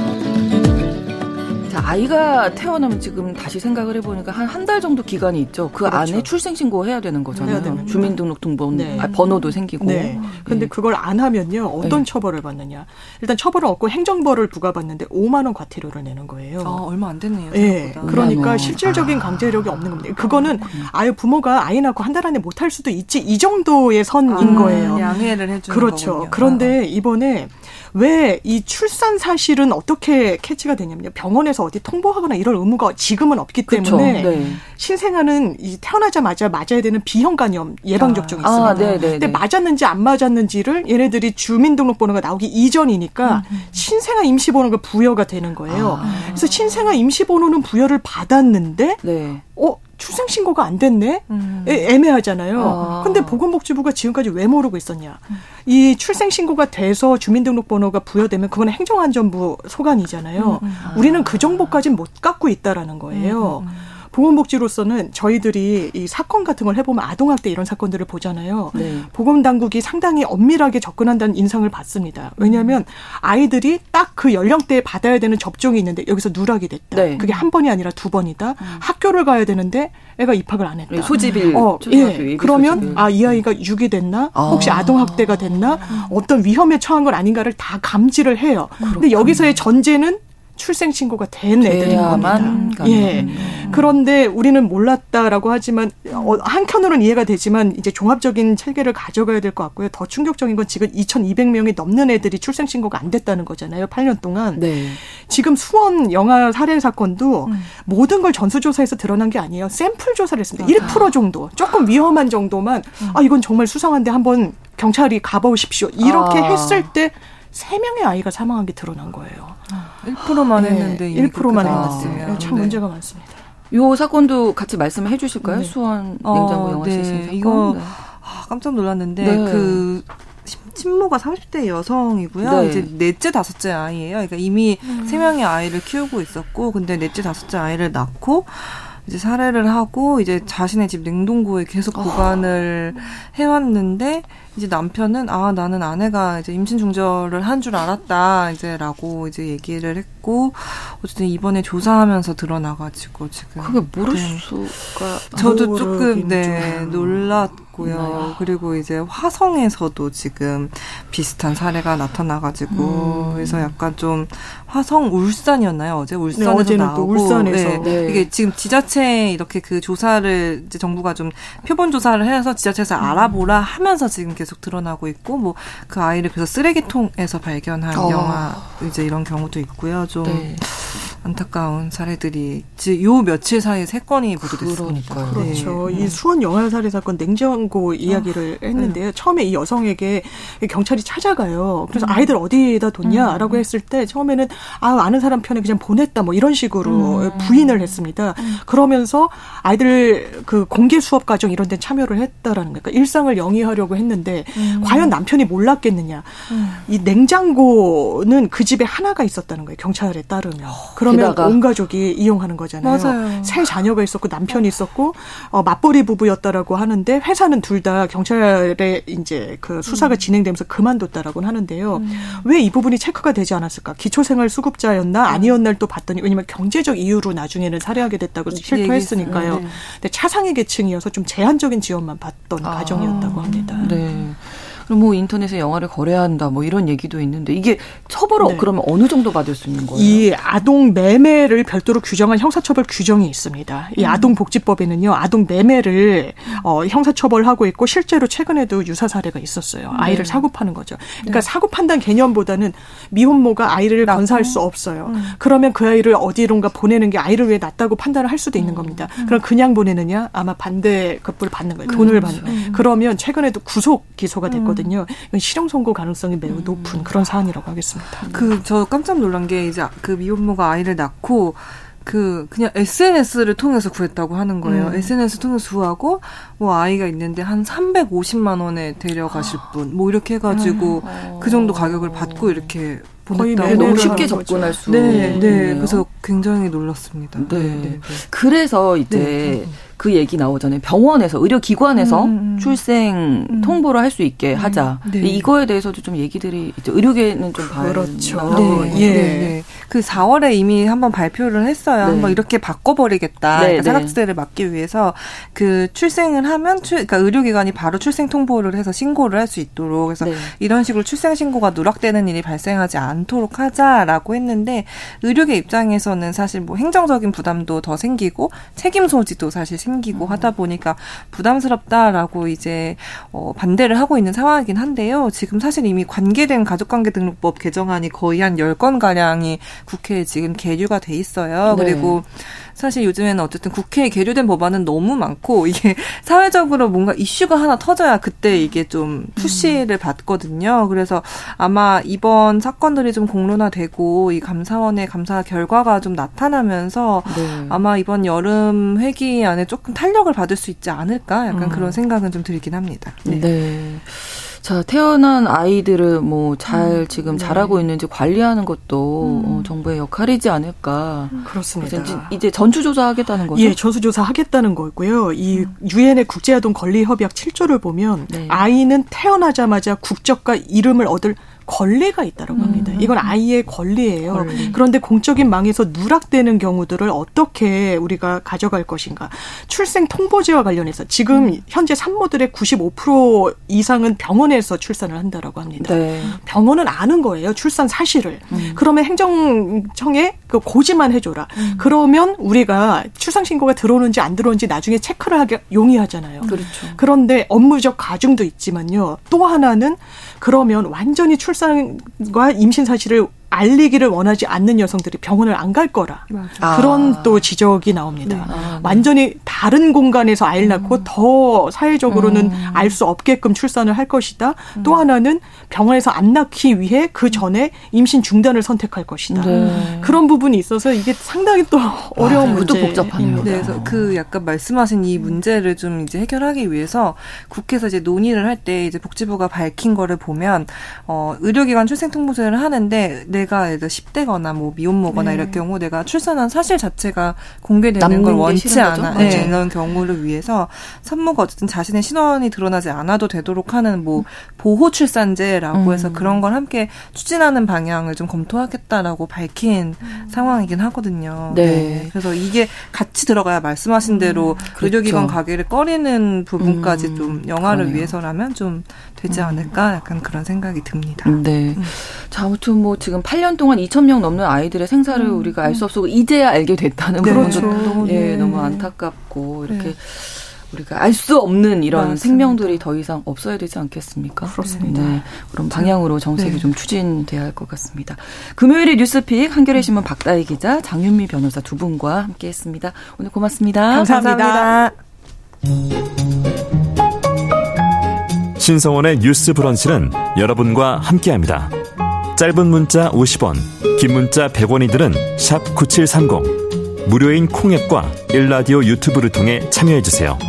자, 아이가 태어나면 지금 다시 생각을 해보니까 한 한 달 정도 기간이 있죠. 그 그렇죠. 안에 출생신고 해야 되는 거잖아요. 주민등록등본 네. 아, 번호도 생기고. 네. 근데 네. 그걸 안 하면요. 어떤 네. 처벌을 받느냐. 일단 처벌을 얻고 행정벌을 부과받는데 5만 원 과태료를 내는 거예요. 아, 얼마 안 됐네요. 네. 그러니까 실질적인 아. 강제력이 없는 겁니다. 그거는 아, 유 부모가 아이 낳고 한 달 안에 못 할 수도 있지. 이 정도의 선인 아, 거예요. 양해를 해주는 그렇죠. 거군요. 그런데 이번에 왜 이 출산 사실은 어떻게 캐치가 되냐면요. 병원에서 어디 통보하거나 이럴 의무가 지금은 없기 때문에 네. 신생아는 이 태어나자마자 맞아야 되는 비형 간염 예방 접종이 아, 있습니다. 아, 네, 네, 근데 네. 맞았는지 안 맞았는지를 얘네들이 주민등록번호가 나오기 이전이니까 음, 음. 신생아 임시번호가 부여가 되는 거예요. 아. 그래서 신생아 임시번호는 부여를 받았는데 네. 어 출생 신고가 안 됐네? 음. 애매하잖아요. 아. 근데 보건복지부가 지금까지 왜 모르고 있었냐? 음. 이 출생 신고가 돼서 주민등록번호가 부여되면 그거는 행정안전부 소관이잖아요. 음. 음. 우리는 그 정보까지는 못 갖고 있다라는 거예요. 음. 음, 음. 보건복지로서는 저희들이 이 사건 같은 걸 해보면 아동학대 이런 사건들을 보잖아요. 네. 보건당국이 상당히 엄밀하게 접근한다는 인상을 받습니다. 왜냐하면 아이들이 딱 그 연령대에 받아야 되는 접종이 있는데 여기서 누락이 됐다. 네. 그게 한 번이 아니라 두 번이다. 음. 학교를 가야 되는데 애가 입학을 안 했다. 네, 소집일. 어, 예. 그러면 아 이 아이가 유기 됐나? 아. 혹시 아동학대가 됐나? 어떤 위험에 처한 건 아닌가를 다 감지를 해요. 그렇군요. 근데 여기서의 전제는 출생 신고가 된 애들인 겁니다. 예. 음. 그런데 우리는 몰랐다라고 하지만 어, 한켠으로는 이해가 되지만 이제 종합적인 체계를 가져가야 될 것 같고요. 더 충격적인 건 지금 2,200명이 넘는 애들이 출생 신고가 안 됐다는 거잖아요. 8년 동안. 네. 지금 수원 영아 살해 사건도 음. 모든 걸 전수조사에서 드러난 게 아니에요. 샘플 조사를 했습니다. 맞아. 1% 정도. 조금 위험한 정도만 음. 아 이건 정말 수상한데 한번 경찰이 가보십시오. 이렇게 아. 했을 때 3명의 아이가 사망한 게 드러난 거예요. 1%만 했는데 네, 1%만 했는데 참 네. 문제가 많습니다. 요 사건도 같이 말씀해 주실까요? 네. 수원 냉장고 어, 영화 네. 시신 사건. 이거 네. 아, 깜짝 놀랐는데 네. 그 친모가 30대 여성이고요. 네. 이제 넷째 다섯째 아이예요. 그러니까 이미 음. 세 명의 아이를 키우고 있었고 근데 넷째 다섯째 아이를 낳고 이제 살해를 하고 이제 자신의 집 냉동고에 계속 어. 보관을 어. 해왔는데 이제 남편은 아 나는 아내가 이제 임신 중절을 한 줄 알았다 이제라고 이제 얘기를 했고 어쨌든 이번에 조사하면서 드러나가지고 지금 그게 모를 네. 수가 저도 조금 네 놀랐고요. 네. 그리고 이제 화성에서도 지금 비슷한 사례가 나타나가지고 음. 그래서 약간 좀 화성 울산이었나요 어제 울산에서 네, 어제는 나오고 울산에서 네. 네. 이게 지금 지자체 이렇게 그 조사를 이제 정부가 좀 표본 조사를 해서 지자체에서 음. 알아보라 하면서 지금 계속 드러나고 있고 뭐 그 아이를 그래서 쓰레기통에서 발견한 어. 영화 이제 이런 경우도 있고요. 좀 네. 안타까운 사례들이 요 며칠 사이에 세 건이 보도됐습니다. 그렇죠. 네. 이 수원 영화 살해 사건 냉장고 이야기를 아, 했는데요. 네. 처음에 이 여성에게 경찰이 찾아가요. 그래서 음. 아이들 어디에다 뒀냐라고 음. 했을 때 처음에는 아 아는 사람 편에 그냥 보냈다 뭐 이런 식으로 음. 부인을 했습니다. 음. 그러면서 아이들 그 공개 수업 과정 이런 데 참여를 했다라는 거니까 그러니까 일상을 영위하려고 했는데 음. 과연 남편이 몰랐겠느냐. 음. 이 냉장고는 그 집에 하나가 있었다는 거예요. 경찰에 따르면. 그럼 그러면 게다가. 온 가족이 이용하는 거잖아요. 맞아요. 세 자녀가 있었고 남편이 있었고 어, 맞벌이 부부였다라고 하는데 회사는 둘 다 경찰에 이제 그 수사가 음. 진행되면서 그만뒀다라고 하는데요. 음. 왜이 부분이 체크가 되지 않았을까? 기초생활 수급자였나 음. 아니었나를 또 봤더니 왜냐면 경제적 이유로 나중에는 살해하게 됐다고 실토했으니까요. 네. 근데 차상위 계층이어서 좀 제한적인 지원만 받던 아. 가정이었다고 합니다. 네. 음. 뭐 인터넷에 영화를 거래해야 한다 뭐 이런 얘기도 있는데 이게 처벌을 네. 그러면 어느 정도 받을 수 있는 거예요? 이 아동 매매를 별도로 규정한 형사처벌 규정이 있습니다. 이 음. 아동복지법에는요 아동 매매를 어, 형사처벌하고 있고 실제로 최근에도 유사 사례가 있었어요. 아이를 네. 사고 파는 거죠. 그러니까 네. 사고 판단 개념보다는 미혼모가 아이를 낳고? 건사할 수 없어요. 음. 그러면 그 아이를 어디론가 보내는 게 아이를 위해 낫다고 판단을 할 수도 있는 음. 겁니다. 음. 그럼 그냥 보내느냐 아마 반대 급부를 받는 거예요. 돈을 그렇죠. 받는. 음. 그러면 최근에도 구속 기소가 됐거든요. 거거든요. 이건 실형 선고 가능성이 매우 음. 높은 그런 사안이라고 하겠습니다. 그 저 깜짝 놀란 게 이제 그 미혼모가 아이를 낳고 그 그냥 SNS를 통해서 구했다고 하는 거예요. 음. SNS 통해서 구하고 뭐 아이가 있는데 한 350만 원에 데려가실 분 뭐 이렇게 해가지고 음. 그 정도 가격을 받고 이렇게 보냈다고 너무 쉽게 접근할 수 네, 네. 그래서 굉장히 놀랐습니다. 네. 네. 그래서 이제 네. 그 얘기 나오잖아요. 병원에서 의료기관에서 음, 음, 음. 출생 음. 통보를 할 수 있게 하자. 네. 이거에 대해서도 좀 얘기들이 의료계는 좀 그렇죠. 네. 예. 네. 네. 그 4월에 이미 한번 발표를 했어요. 네. 한번 이렇게 바꿔버리겠다. 네, 그러니까 사각지대를 막기 위해서 그 출생을 하면 출, 그러니까 의료기관이 바로 출생 통보를 해서 신고를 할 수 있도록 그래서 이런 식으로 출생 신고가 누락되는 일이 발생하지 않도록 하자라고 했는데 의료계 입장에서는 사실 뭐 행정적인 부담도 더 생기고 책임 소지도 사실 생 기고 음. 하다 보니까 부담스럽다라고 이제 어 반대를 하고 있는 상황이긴 한데요. 지금 사실 이미 관계된 가족관계 등록법 개정안이 거의 한 열 건 가량이 국회에 지금 계류가 돼 있어요. 네. 그리고 사실 요즘에는 어쨌든 국회에 계류된 법안은 너무 많고 이게 사회적으로 뭔가 이슈가 하나 터져야 그때 이게 좀 푸시를 음. 받거든요. 그래서 아마 이번 사건들이 좀 공론화되고 이 감사원의 감사 결과가 좀 나타나면서 네. 아마 이번 여름 회기 안에 조금 탄력을 받을 수 있지 않을까 약간 음. 그런 생각은 좀 들긴 합니다. 네. 네. 자, 태어난 아이들을 뭐잘 음, 지금 네. 자라고 있는지 관리하는 것도 음. 어, 정부의 역할이지 않을까. 음. 그렇습니다. 이제 전수조사 하겠다는 거죠? 예, 전수조사 하겠다는 거고요. 이 음. 유엔의 국제아동 권리 협약 7조를 보면 네. 아이는 태어나자마자 국적과 이름을 얻을 권리가 있다라고 음. 합니다. 이건 아이의 권리예요. 권리. 그런데 공적인 망에서 누락되는 경우들을 어떻게 우리가 가져갈 것인가? 출생 통보제와 관련해서 지금 음. 현재 산모들의 95% 이상은 병원에서 출산을 한다라고 합니다. 네. 병원은 아는 거예요. 출산 사실을. 음. 그러면 행정청에 그 고지만 해줘라. 음. 그러면 우리가 출산 신고가 들어오는지 안 들어오는지 나중에 체크를 하기 용이하잖아요. 그렇죠. 그런데 업무적 가중도 있지만요. 또 하나는 그러면 완전히 출산과 임신 사실을 알리기를 원하지 않는 여성들이 병원을 안 갈 거라 맞아. 그런 아. 또 지적이 나옵니다. 네. 아, 네. 완전히 다른 공간에서 아이를 낳고 음. 더 사회적으로는 음. 알수 없게끔 출산을 할 것이다. 음. 또 하나는 병원에서 안 낳기 위해 그 전에 임신 중단을 선택할 것이다. 네. 그런 부분이 있어서 이게 상당히 또 어려운 아, 문제. 복잡하네요. 네, 그래서 그 약간 말씀하신 이 문제를 좀 이제 해결하기 위해서 국회에서 이제 논의를 할 때 이제 복지부가 밝힌 거를 보면 어 의료기관 출생통보제를 하는데 내 내가 예를 10대거나 뭐 미혼모거나 네. 이럴 경우 내가 출산한 사실 자체가 공개되는 걸 원치 않아 네, 이런 경우를 위해서 산모가 어쨌든 자신의 신원이 드러나지 않아도 되도록 하는 뭐 보호 출산제라고 음. 해서 그런 걸 함께 추진하는 방향을 좀 검토하겠다라고 밝힌 음. 상황이긴 하거든요. 네. 네. 그래서 이게 같이 들어가야 말씀하신 대로 음. 그렇죠. 의료기관 가게를 꺼리는 부분까지 음. 좀 영화를 그러네요. 위해서라면 좀 되지 음. 않을까 약간 그런 생각이 듭니다. 네. 음. 자, 아무튼 뭐 지금 8년 동안 2천 명 넘는 아이들의 생사를 음. 우리가 알 수 없었고 이제야 알게 됐다는 네, 부분도 그렇죠. 예, 네. 너무 안타깝고 이렇게 네. 우리가 알 수 없는 이런 맞습니다. 생명들이 더 이상 없어야 되지 않겠습니까? 그렇습니다. 네. 그런 방향으로 정책이 네. 좀 추진돼야 할 것 같습니다. 금요일의 뉴스픽 한겨레 신문 박다희 기자, 장윤미 변호사 두 분과 함께했습니다. 오늘 고맙습니다. 감사합니다. 감사합니다. 신성원의 뉴스 브런치는 여러분과 함께합니다. 짧은 문자 50원, 긴 문자 100원이들은 9730. 무료인 콩앱과 일라디오 유튜브를 통해 참여해주세요.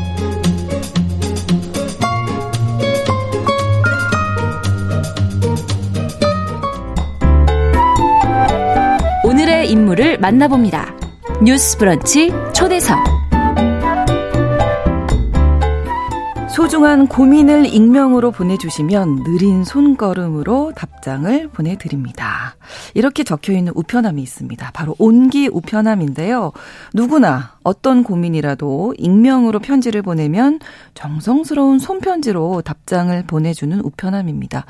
오늘의 인물을 만나봅니다. 뉴스 브런치 초대석. 소중한 고민을 익명으로 보내주시면 느린 손걸음으로 답장을 보내드립니다. 이렇게 적혀 있는 우편함이 있습니다. 바로 온기 우편함인데요. 누구나 어떤 고민이라도 익명으로 편지를 보내면 정성스러운 손편지로 답장을 보내주는 우편함입니다.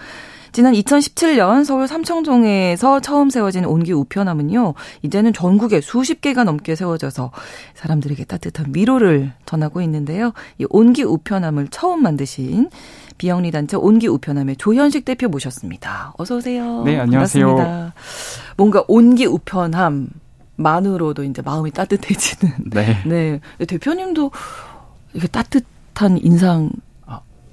지난 2017년 서울 삼청동에서 처음 세워진 온기 우편함은요, 이제는 전국에 수십 개가 넘게 세워져서 사람들에게 따뜻한 위로를 전하고 있는데요. 이 온기 우편함을 처음 만드신 비영리 단체 온기 우편함의 조현식 대표 모셨습니다. 어서 오세요. 네, 안녕하세요. 반갑습니다. 뭔가 온기 우편함 만으로도 이제 마음이 따뜻해지는. 네. 네. 대표님도 이게 따뜻한 인상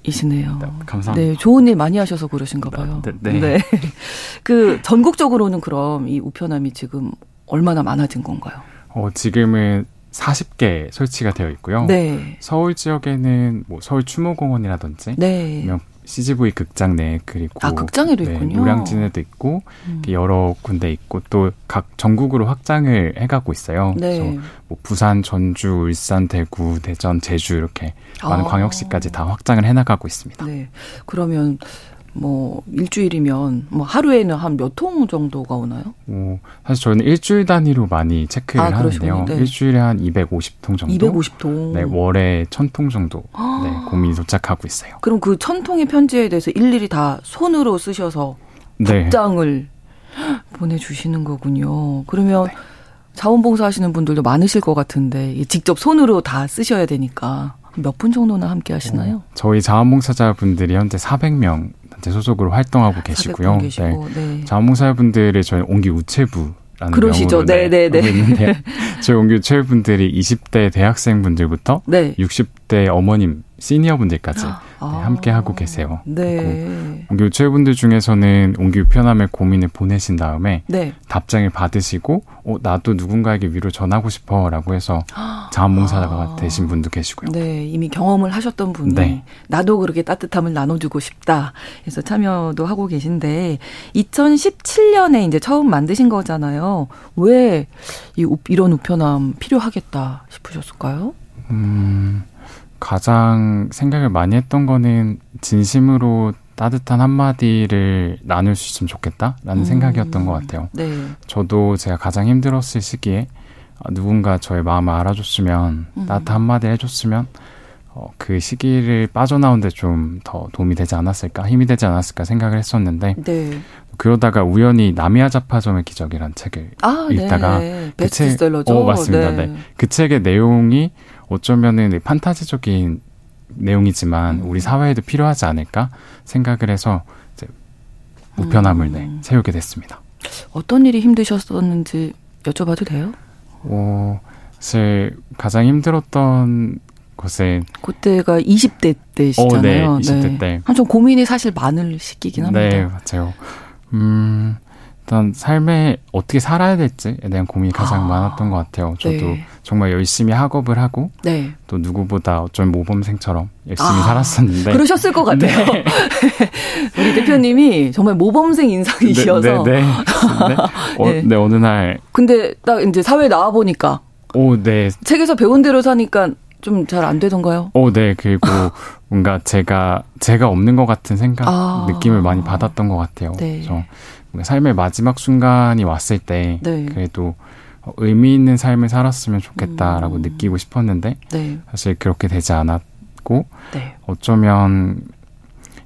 이시네요. 네, 감사합니다. 네, 좋은 일 많이 하셔서 그러신가 봐요. 네. 네. 네. 그 전국적으로는 그럼 이 우편함이 지금 얼마나 많아진 건가요? 어, 지금은 40개 설치가 되어 있고요. 네. 서울 지역에는 뭐 서울 추모공원이라든지 네. CGV 극장 내 그리고 아 극장에도 네, 있군요. 노량진에도 있고 음. 여러 군데 있고 또 각 전국으로 확장을 해가고 있어요. 네. 그래서 뭐 부산, 전주, 울산, 대구, 대전, 제주 이렇게 많은 아. 광역시까지 다 확장을 해나가고 있습니다. 네. 그러면 뭐 일주일이면 뭐 하루에는 한 몇 통 정도가 오나요? 오, 사실 저는 일주일 단위로 많이 체크를 아, 하는데요. 네. 일주일에 한 250통 정도. 250통. 네, 월에 1000통 정도. 네, 고민이 도착하고 있어요. 그럼 그 1000통의 편지에 대해서 일일이 다 손으로 쓰셔서 네. 답장을 보내 주시는 거군요. 그러면 네. 자원봉사 하시는 분들도 많으실 것 같은데 직접 손으로 다 쓰셔야 되니까 몇 분 정도나 함께 하시나요? 어, 저희 자원봉사자분들이 현재 400명 단체 소속으로 활동하고 계시고요. 네. 네. 자원봉사분들이 저희 옹기 우체부 라는 그러시죠. 네, 네, 네. 네. 저희 옹기 우체부 분들이 20대 대학생분들부터 네. 60대 어머님 시니어분들까지 네, 아. 함께 하고 계세요. 네. 옹기 우체분들 중에서는 옹기 우편함에 고민을 보내신 다음에 네. 답장을 받으시고 어, 나도 누군가에게 위로 전하고 싶어라고 해서 자원봉사자가 아. 되신 분도 계시고요. 네, 이미 경험을 하셨던 분이 네. 나도 그렇게 따뜻함을 나눠주고 싶다 해서 참여도 하고 계신데 2017년에 이제 처음 만드신 거잖아요. 왜 이, 이런 우편함 필요하겠다 싶으셨을까요? 음. 가장 생각을 많이 했던 거는 진심으로 따뜻한 한마디를 나눌 수 있으면 좋겠다라는 음. 생각이었던 것 같아요. 네. 저도 제가 가장 힘들었을 시기에 누군가 저의 마음을 알아줬으면 음. 따뜻한 한마디 해줬으면 어, 그 시기를 빠져나오는데 좀 더 도움이 되지 않았을까 힘이 되지 않았을까 생각을 했었는데 네. 그러다가 우연히 나미아 자파점의 기적이란 책을 아, 읽다가 네. 그 베스트셀러죠. 어, 맞습니다. 네. 네. 그 책의 내용이 어쩌면은 판타지적인 내용이지만 음. 우리 사회에도 필요하지 않을까 생각을 해서 이제 우편함을 음. 네, 세우게 됐습니다. 어떤 일이 힘드셨었는지 여쭤봐도 돼요? 어, 사실 가장 힘들었던 곳에 그때가 20대 때시잖아요. 어, 네, 20대 네. 때. 한좀 고민이 사실 많을 시기긴 합니다. 네, 맞아요. 음, 일단 삶에 어떻게 살아야 될지에 대한 고민이 가장 아, 많았던 것 같아요. 저도 네. 정말 열심히 학업을 하고 네. 또 누구보다 어쩌면 모범생처럼 열심히 아, 살았었는데 그러셨을 것 같아요. 네. 우리 대표님이 정말 모범생 인상이셔서 네, 네, 네. 어, 네. 네, 어느 날 근데 딱 이제 사회에 나와 보니까 오, 네. 책에서 배운 대로 사니까 좀 잘 안 되던가요? 오, 네. 그리고 뭔가 제가 제가 없는 것 같은 생각, 아, 느낌을 많이 받았던 것 같아요. 네. 삶의 마지막 순간이 왔을 때 네. 그래도 의미 있는 삶을 살았으면 좋겠다라고 음. 느끼고 싶었는데 네. 사실 그렇게 되지 않았고 네. 어쩌면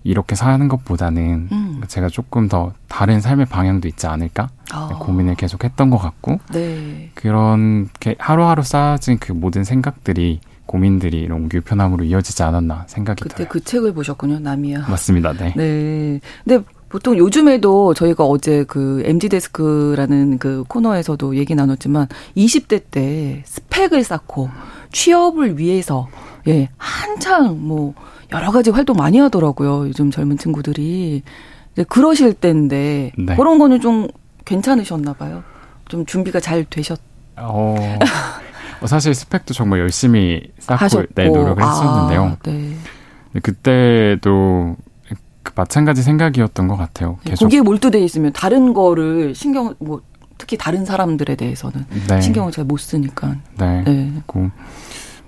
이렇게 사는 것보다는 음. 제가 조금 더 다른 삶의 방향도 있지 않을까 아. 고민을 계속 했던 것 같고 네. 그런 게 하루하루 쌓아진 그 모든 생각들이 고민들이 이런 유편함으로 이어지지 않았나 생각이 그때 들어요. 그 책을 보셨군요, 남이야. 맞습니다. 네. 네. 근데 보통 요즘에도 저희가 어제 그 MG 데스크라는 그 코너에서도 얘기 나눴지만 20대 때 스펙을 쌓고 취업을 위해서 예, 한창 뭐 여러 가지 활동 많이 하더라고요. 요즘 젊은 친구들이. 네, 그러실 때인데 네. 그런 거는 좀 괜찮으셨나 봐요. 좀 준비가 잘 되셨. 어. 어 사실 스펙도 정말 열심히 쌓고 네, 노력을 했었는데요. 아, 네. 그때도 그 마찬가지 생각이었던 것 같아요. 네, 계속. 거기에 몰두돼 있으면 다른 거를 신경 뭐 특히 다른 사람들에 대해서는 네. 신경을 잘 못 쓰니까. 네. 네. 그,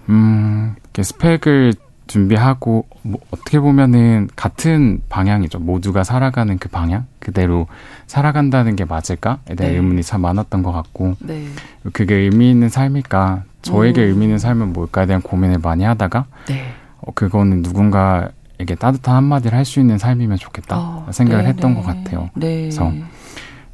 음, 스펙을 준비하고 뭐 어떻게 보면은 같은 방향이죠. 모두가 살아가는 그 방향 그대로 살아간다는 게 맞을까에 대한 네. 의문이 참 많았던 것 같고 네. 그게 의미 있는 삶일까 저에게 음. 의미 있는 삶은 뭘까에 대한 고민을 많이 하다가 네. 어, 그거는 누군가 에게 따뜻한 한마디를 할 수 있는 삶이면 좋겠다 어, 생각을 네, 했던 네. 것 같아요. 네. 그래서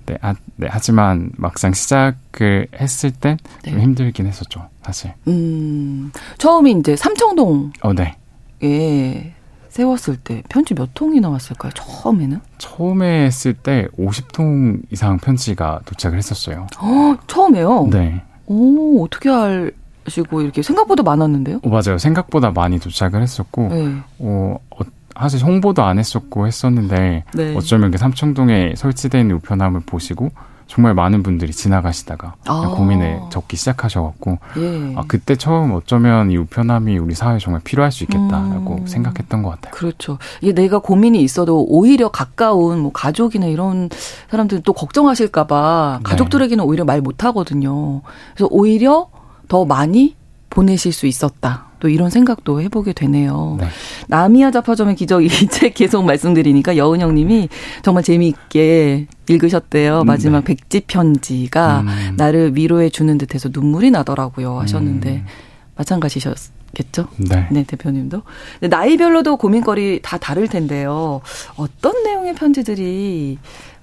네, 하, 네, 하지만 막상 시작을 했을 땐좀 네. 힘들긴 했었죠, 사실. 음, 처음에 이제 삼청동. 어, 네. 예. 세웠을 때 편지 몇 통이 나 왔을까요? 처음에는? 처음에 했을 때 50통 이상 편지가 도착을 했었어요. 어, 처음에요? 네. 오, 어떻게 알, 시고 이렇게 생각보다 많았는데요? 어, 맞아요. 생각보다 많이 도착을 했었고, 네. 어, 어, 사실 홍보도 안 했었고 했었는데, 네. 어쩌면 그 삼청동에 설치된 우편함을 보시고 정말 많은 분들이 지나가시다가 아. 고민을 적기 시작하셔갖고 예. 아, 그때 처음 어쩌면 이 우편함이 우리 사회에 정말 필요할 수 있겠다라고 음. 생각했던 것 같아요. 그렇죠. 이게 내가 고민이 있어도 오히려 가까운 뭐 가족이나 이런 사람들은 또 걱정하실까봐 네. 가족들에게는 오히려 말 못하거든요. 그래서 오히려 더 많이 보내실 수 있었다. 또 이런 생각도 해보게 되네요. 네. 나미야 자파점의 기적 이 책 계속 말씀드리니까 여은영 님이 정말 재미있게 읽으셨대요. 음, 마지막 네. 백지 편지가 음. 나를 위로해 주는 듯해서 눈물이 나더라고요 하셨는데 음. 마찬가지셨겠죠? 네. 네, 대표님도. 나이별로도 고민거리 다 다를 텐데요. 어떤 내용의 편지들이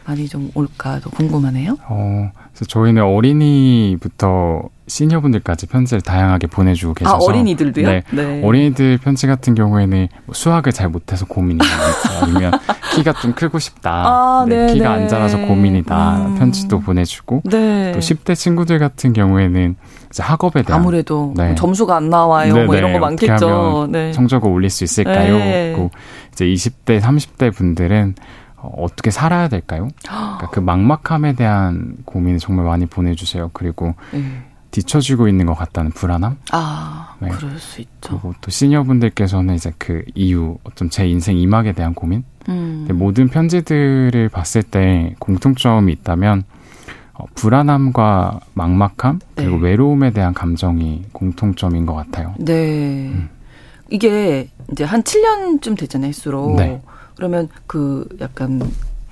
많이 좀 올까도 궁금하네요. 어, 그래서 저희는 어린이부터 시니어분들까지 편지를 다양하게 보내주고 아, 계셔서 아, 어린이들도요? 네, 네. 어린이들 편지 같은 경우에는 뭐 수학을 잘 못해서 고민이다 아니면 키가 좀 크고 싶다 아, 네, 네 키가 안 자라서 고민이다 음. 편지도 보내주고 네. 또 10대 친구들 같은 경우에는 이제 학업에 대한 아무래도 네. 점수가 안 나와요 뭐 이런 거 많겠죠 네. 성적을 올릴 수 있을까요? 그리고 이제 20대 30대 분들은 어, 어떻게 살아야 될까요? 그러니까 그 막막함에 대한 고민을 정말 많이 보내주세요. 그리고 네. 뒤처지고 있는 것 같다는 불안함? 아, 네. 그럴 수 있죠. 그리고 또 시니어분들께서는 이제 그 이유, 어떤 제 인생 이막에 대한 고민? 음. 모든 편지들을 봤을 때 공통점이 있다면, 어, 불안함과 막막함, 그리고 네. 외로움에 대한 감정이 공통점인 것 같아요. 네. 음. 이게 이제 한 7년쯤 됐잖아요, 횟수로. 네. 그러면 그 약간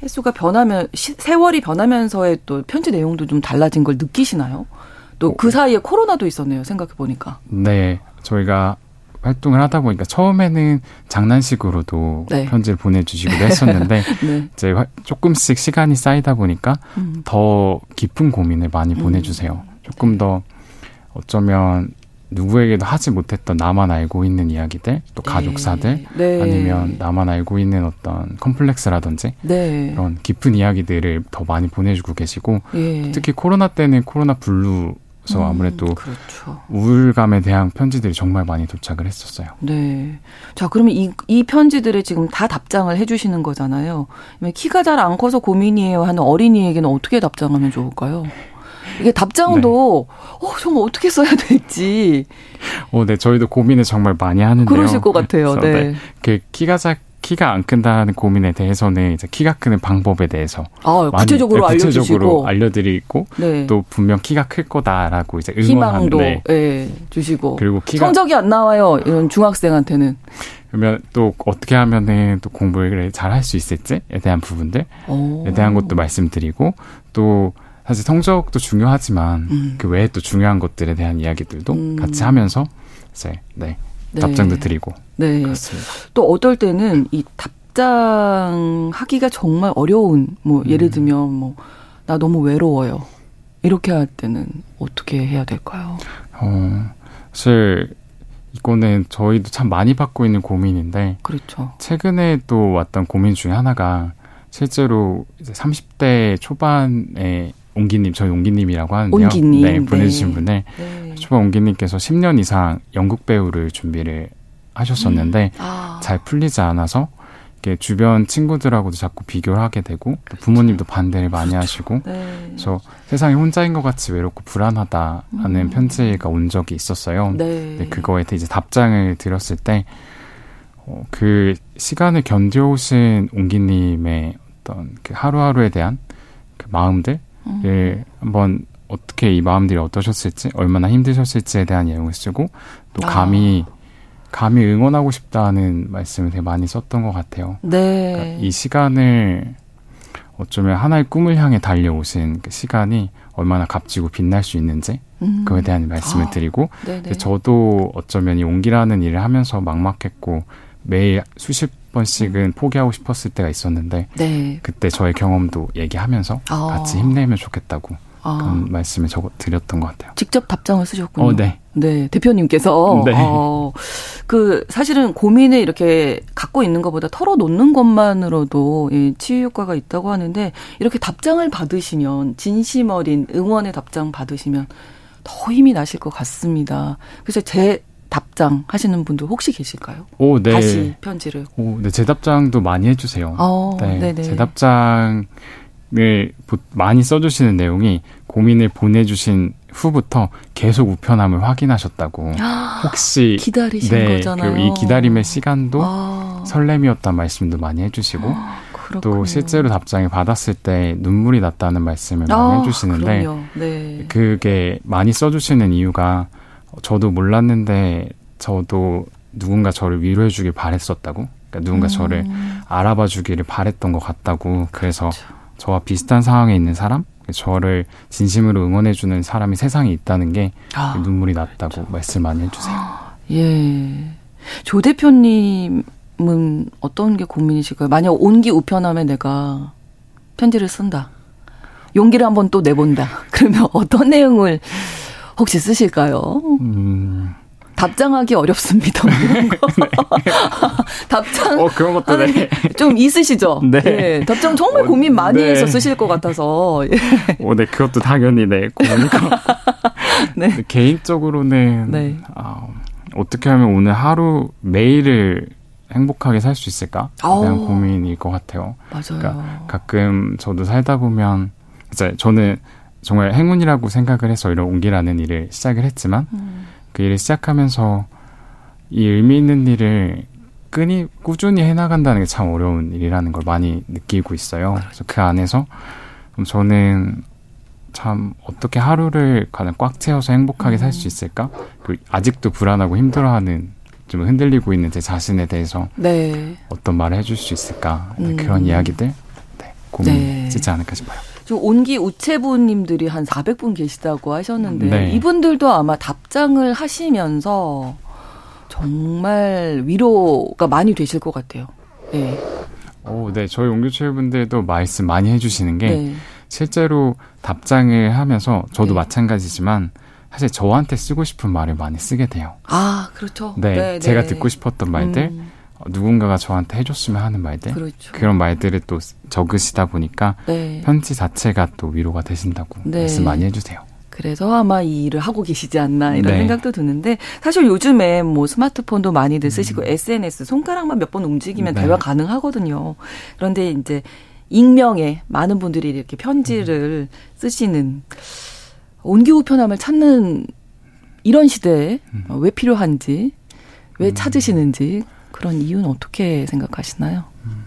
횟수가 변하면, 시, 세월이 변하면서의 또 편지 내용도 좀 달라진 걸 느끼시나요? 또 그 사이에 코로나도 있었네요. 생각해 보니까. 네, 저희가 활동을 하다 보니까 처음에는 장난식으로도 네. 편지를 보내주시기도 했었는데 네. 이제 조금씩 시간이 쌓이다 보니까 음. 더 깊은 고민을 많이 음. 보내주세요. 조금 더 어쩌면 누구에게도 하지 못했던 나만 알고 있는 이야기들, 또 네. 가족사들, 네. 아니면 나만 알고 있는 어떤 컴플렉스라든지 네. 그런 깊은 이야기들을 더 많이 보내주고 계시고 예. 특히 코로나 때는 코로나 블루 그래서 음, 아무래도 그렇죠. 우울감에 대한 편지들이 정말 많이 도착을 했었어요. 네. 자, 그러면 이, 이 편지들에 지금 다 답장을 해주시는 거잖아요. 키가 잘 안 커서 고민이에요 하는 어린이에게는 어떻게 답장하면 좋을까요? 이게 답장도 네. 어 정말 어떻게 써야 될지. 어, 네, 저희도 고민을 정말 많이 하는데요. 그러실 것 같아요. 네. 네. 그 키가 작 키가 안 큰다는 고민에 대해서는 이제 키가 크는 방법에 대해서 아, 구체적으로 많이, 구체적으로 알려드리고 네. 또 분명 키가 클 거다라고 이제 응원하는 네. 네, 주시고 그리고 키가 성적이 안 나와요 이런 중학생한테는 그러면 또 어떻게 하면은 또 공부를 잘 할 수 있을지에 대한 부분들에 대한 것도 말씀드리고 또 사실 성적도 중요하지만 음. 그 외에 또 중요한 것들에 대한 이야기들도 음. 같이 하면서 이제 네 네. 답장도 드리고 네. 그렇습니다. 또 어떨 때는 이 답장하기가 정말 어려운 뭐 음. 예를 들면 뭐 나 너무 외로워요. 이렇게 할 때는 어떻게 해야 될까요? 어, 사실 이거는 저희도 참 많이 받고 있는 고민인데 그렇죠. 최근에 또 왔던 고민 중에 하나가 실제로 이제 30대 초반에 옹기님, 저희 옹기님이라고 하는데요. 옹기님. 네, 보내주신 네. 분의 네. 초반 옹기님께서 10년 이상 연극 배우를 준비를 하셨었는데 음. 아. 잘 풀리지 않아서 이게 주변 친구들하고도 자꾸 비교를 하게 되고 그렇죠. 부모님도 반대를 많이 그렇죠. 하시고 네. 그래서 세상에 혼자인 것 같이 외롭고 불안하다라는 음. 편지가 온 적이 있었어요. 네. 그거에 이제 답장을 드렸을 때 어, 그 시간을 견뎌오신 옹기님의 어떤 그 하루하루에 대한 그 마음들 예, 한번 어떻게 이 마음들이 어떠셨을지, 얼마나 힘드셨을지에 대한 내용을 쓰고 또 감히 아. 감히 응원하고 싶다는 말씀을 되게 많이 썼던 것 같아요. 네. 그러니까 이 시간을 어쩌면 하나의 꿈을 향해 달려오신 그 시간이 얼마나 값지고 빛날 수 있는지 음. 그거에 대한 말씀을 아. 드리고 저도 어쩌면 이 온기라는 일을 하면서 막막했고 매일 수십 번씩은 음. 포기하고 싶었을 때가 있었는데 네. 그때 저의 경험도 얘기하면서 아. 같이 힘내면 좋겠다고 아. 그런 말씀을 적어 드렸던 것 같아요. 직접 답장을 쓰셨군요. 어, 네. 네, 대표님께서 네. 어, 그 사실은 고민을 이렇게 갖고 있는 것보다 털어놓는 것만으로도 예, 치유 효과가 있다고 하는데 이렇게 답장을 받으시면 진심 어린 응원의 답장 받으시면 더 힘이 나실 것 같습니다. 그래서 제 답장 하시는 분도 혹시 계실까요? 오, 네. 다시 편지를. 오, 네. 제 답장도 많이 해주세요. 어, 네. 네네. 제 답장 많이 써주시는 내용이 고민을 보내주신 후부터 계속 우편함을 확인하셨다고. 혹시 기다리신 네, 거잖아요. 이 기다림의 시간도 아. 설렘이었단 말씀도 많이 해주시고 아, 또 실제로 답장을 받았을 때 눈물이 났다는 말씀을 아, 많이 해주시는데 네. 그게 많이 써주시는 이유가 저도 몰랐는데 저도 누군가 저를 위로해 주길 바랬었다고. 그러니까 누군가 음. 저를 알아봐 주기를 바랬던 것 같다고. 그래서 그렇죠. 저와 비슷한 상황에 있는 사람, 저를 진심으로 응원해 주는 사람이 세상에 있다는 게 아, 눈물이 났다고 그렇죠. 말씀 많이 해주세요. 예. 조 대표님은 어떤 게 고민이실까요? 만약 온기 우편함에 내가 편지를 쓴다. 용기를 한번 또 내본다. 그러면 어떤 내용을 혹시 쓰실까요? 음. 답장하기 어렵습니다. 뭐 거. 네. 답장. 어, 그런 것도 네. 좀 있으시죠? 네. 네. 답장 정말 어, 고민 많이 네. 해서 쓰실 것 같아서. 예. 어, 네. 그것도 당연히 네. 고민이고. 네. 개인적으로는 네. 어, 어떻게 하면 오늘 하루 매일을 행복하게 살 수 있을까? 그냥 고민일 것 같아요. 맞아요. 그러니까 가끔 저도 살다 보면 이제 저는 정말 행운이라고 생각을 해서 이런 온기라는 일을 시작을 했지만 음. 그 일을 시작하면서 이 의미 있는 일을 끈이 꾸준히 해나간다는 게 참 어려운 일이라는 걸 많이 느끼고 있어요. 그래서 그 안에서 저는 참 어떻게 하루를 가장 꽉 채워서 행복하게 살 수 있을까? 그 아직도 불안하고 힘들어하는 좀 흔들리고 있는 제 자신에 대해서 네. 어떤 말을 해줄 수 있을까? 음. 그런 이야기들 네, 고민이지 네. 않을까 싶어요. 좀 온기 우체부님들이 한 400분 계시다고 하셨는데 네. 이분들도 아마 답장을 하시면서 정말 위로가 많이 되실 것 같아요. 네. 오, 네. 저희 온기우체분들도 말씀 많이 해주시는 게 네. 실제로 답장을 하면서 저도 네. 마찬가지지만 사실 저한테 쓰고 싶은 말을 많이 쓰게 돼요. 아, 그렇죠. 네, 네 제가 네. 듣고 싶었던 말들, 음. 누군가가 저한테 해줬으면 하는 말들 그렇죠. 그런 말들을 또 적으시다 보니까 네. 편지 자체가 또 위로가 되신다고 네. 말씀 많이 해주세요. 그래서 아마 이 일을 하고 계시지 않나 이런 네. 생각도 드는데 사실 요즘에 뭐 스마트폰도 많이들 쓰시고 음. SNS 손가락만 몇 번 움직이면 네. 대화 가능하거든요. 그런데 이제 익명에 많은 분들이 이렇게 편지를 음. 쓰시는 온기후 편함을 찾는 이런 시대에 음. 왜 필요한지 왜 음. 찾으시는지 그런 이유는 어떻게 생각하시나요? 음,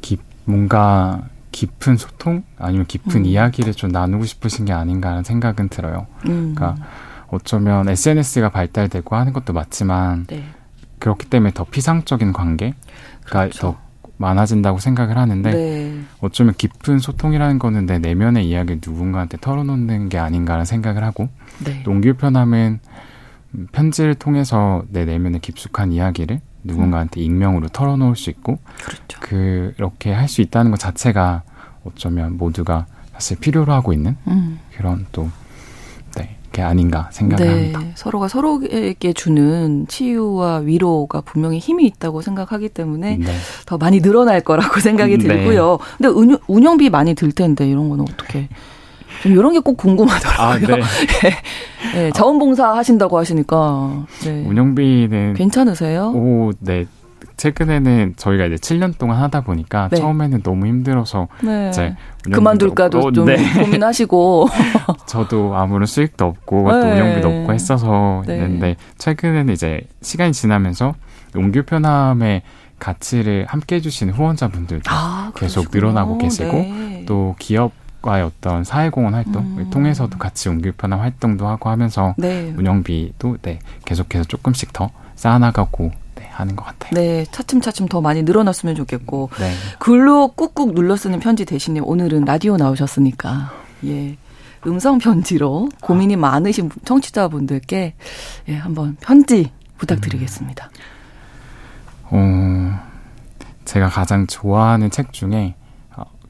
깊, 뭔가 깊은 소통 아니면 깊은 음. 이야기를 좀 나누고 싶으신 게 아닌가 하는 생각은 들어요. 음. 그러니까 어쩌면 SNS가 발달되고 하는 것도 맞지만 네. 그렇기 때문에 더 피상적인 관계가 그렇죠. 더 많아진다고 생각을 하는데 네. 어쩌면 깊은 소통이라는 거는 내 내면의 이야기를 누군가한테 털어놓는 게 아닌가라는 생각을 하고 네. 농기편함은 편지를 통해서 내 내면의 깊숙한 이야기를 누군가한테 익명으로 털어놓을 수 있고 그렇죠. 그렇게 할 수 있다는 것 자체가 어쩌면 모두가 사실 필요로 하고 있는 음. 그런 또 네, 게 아닌가 생각을 네, 합니다. 서로가 서로에게 주는 치유와 위로가 분명히 힘이 있다고 생각하기 때문에 네. 더 많이 늘어날 거라고 생각이 네. 들고요. 근데 운영, 운영비 많이 들 텐데 이런 거는 어떻게 이런 게 꼭 궁금하더라고요. 아, 네. 네, 자원봉사 하신다고 하시니까. 네. 운영비는. 괜찮으세요? 오, 네. 최근에는 저희가 이제 7년 동안 하다 보니까 네. 처음에는 너무 힘들어서 네. 이제 그만둘까도 없고, 좀 네. 고민하시고 저도 아무런 수익도 없고 또 네. 운영비도 없고 했어서 네. 있는데 최근에는 이제 시간이 지나면서 옹규 편함의 가치를 함께 해주시는 후원자분들도 아, 계속 늘어나고 계시고 네. 또 기업 과의 어떤 사회공헌 활동을 음. 통해서도 같이 옮길 편한 활동도 하고 하면서 네. 운영비도 네, 계속해서 조금씩 더 쌓아나가고 네, 하는 것 같아요. 네, 차츰차츰 더 많이 늘어났으면 좋겠고 네. 글로 꾹꾹 눌러 쓰는 편지 대신에 오늘은 라디오 나오셨으니까 예. 음성 편지로 고민이 많으신 청취자분들께 예, 한번 편지 부탁드리겠습니다. 음. 어, 제가 가장 좋아하는 책 중에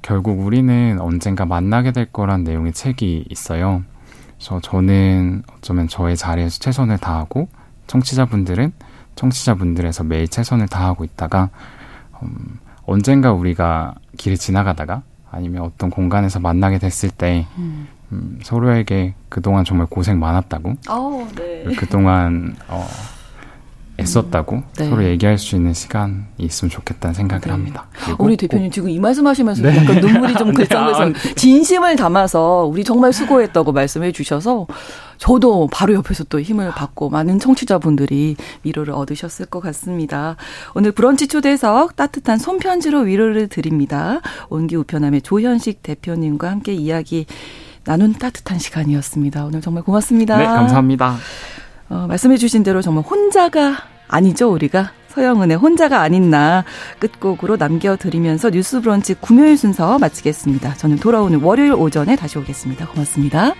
결국 우리는 언젠가 만나게 될 거란 내용의 책이 있어요. 그래서 저는 어쩌면 저의 자리에서 최선을 다하고 청취자분들은 청취자분들에서 매일 최선을 다하고 있다가 음, 언젠가 우리가 길을 지나가다가 아니면 어떤 공간에서 만나게 됐을 때 음. 음, 서로에게 그동안 정말 고생 많았다고 오, 네. 그동안 어, 애썼다고 네. 서로 얘기할 수 있는 시간이 있으면 좋겠다는 생각을 네. 합니다. 우리 대표님 지금 이 말씀하시면서 네. 약간 눈물이 좀 글썽글썽 네. 진심을 담아서 우리 정말 수고했다고 말씀해 주셔서 저도 바로 옆에서 또 힘을 받고 많은 청취자분들이 위로를 얻으셨을 것 같습니다. 오늘 브런치 초대석 따뜻한 손편지로 위로를 드립니다. 온기 우편함의 조현식 대표님과 함께 이야기 나눈 따뜻한 시간이었습니다. 오늘 정말 고맙습니다. 네, 감사합니다. 어, 말씀해 주신 대로 정말 혼자가 아니죠, 우리가. 서영은의 혼자가 아닌 나 끝곡으로 남겨드리면서 뉴스 브런치 금요일 순서 마치겠습니다. 저는 돌아오는 월요일 오전에 다시 오겠습니다. 고맙습니다.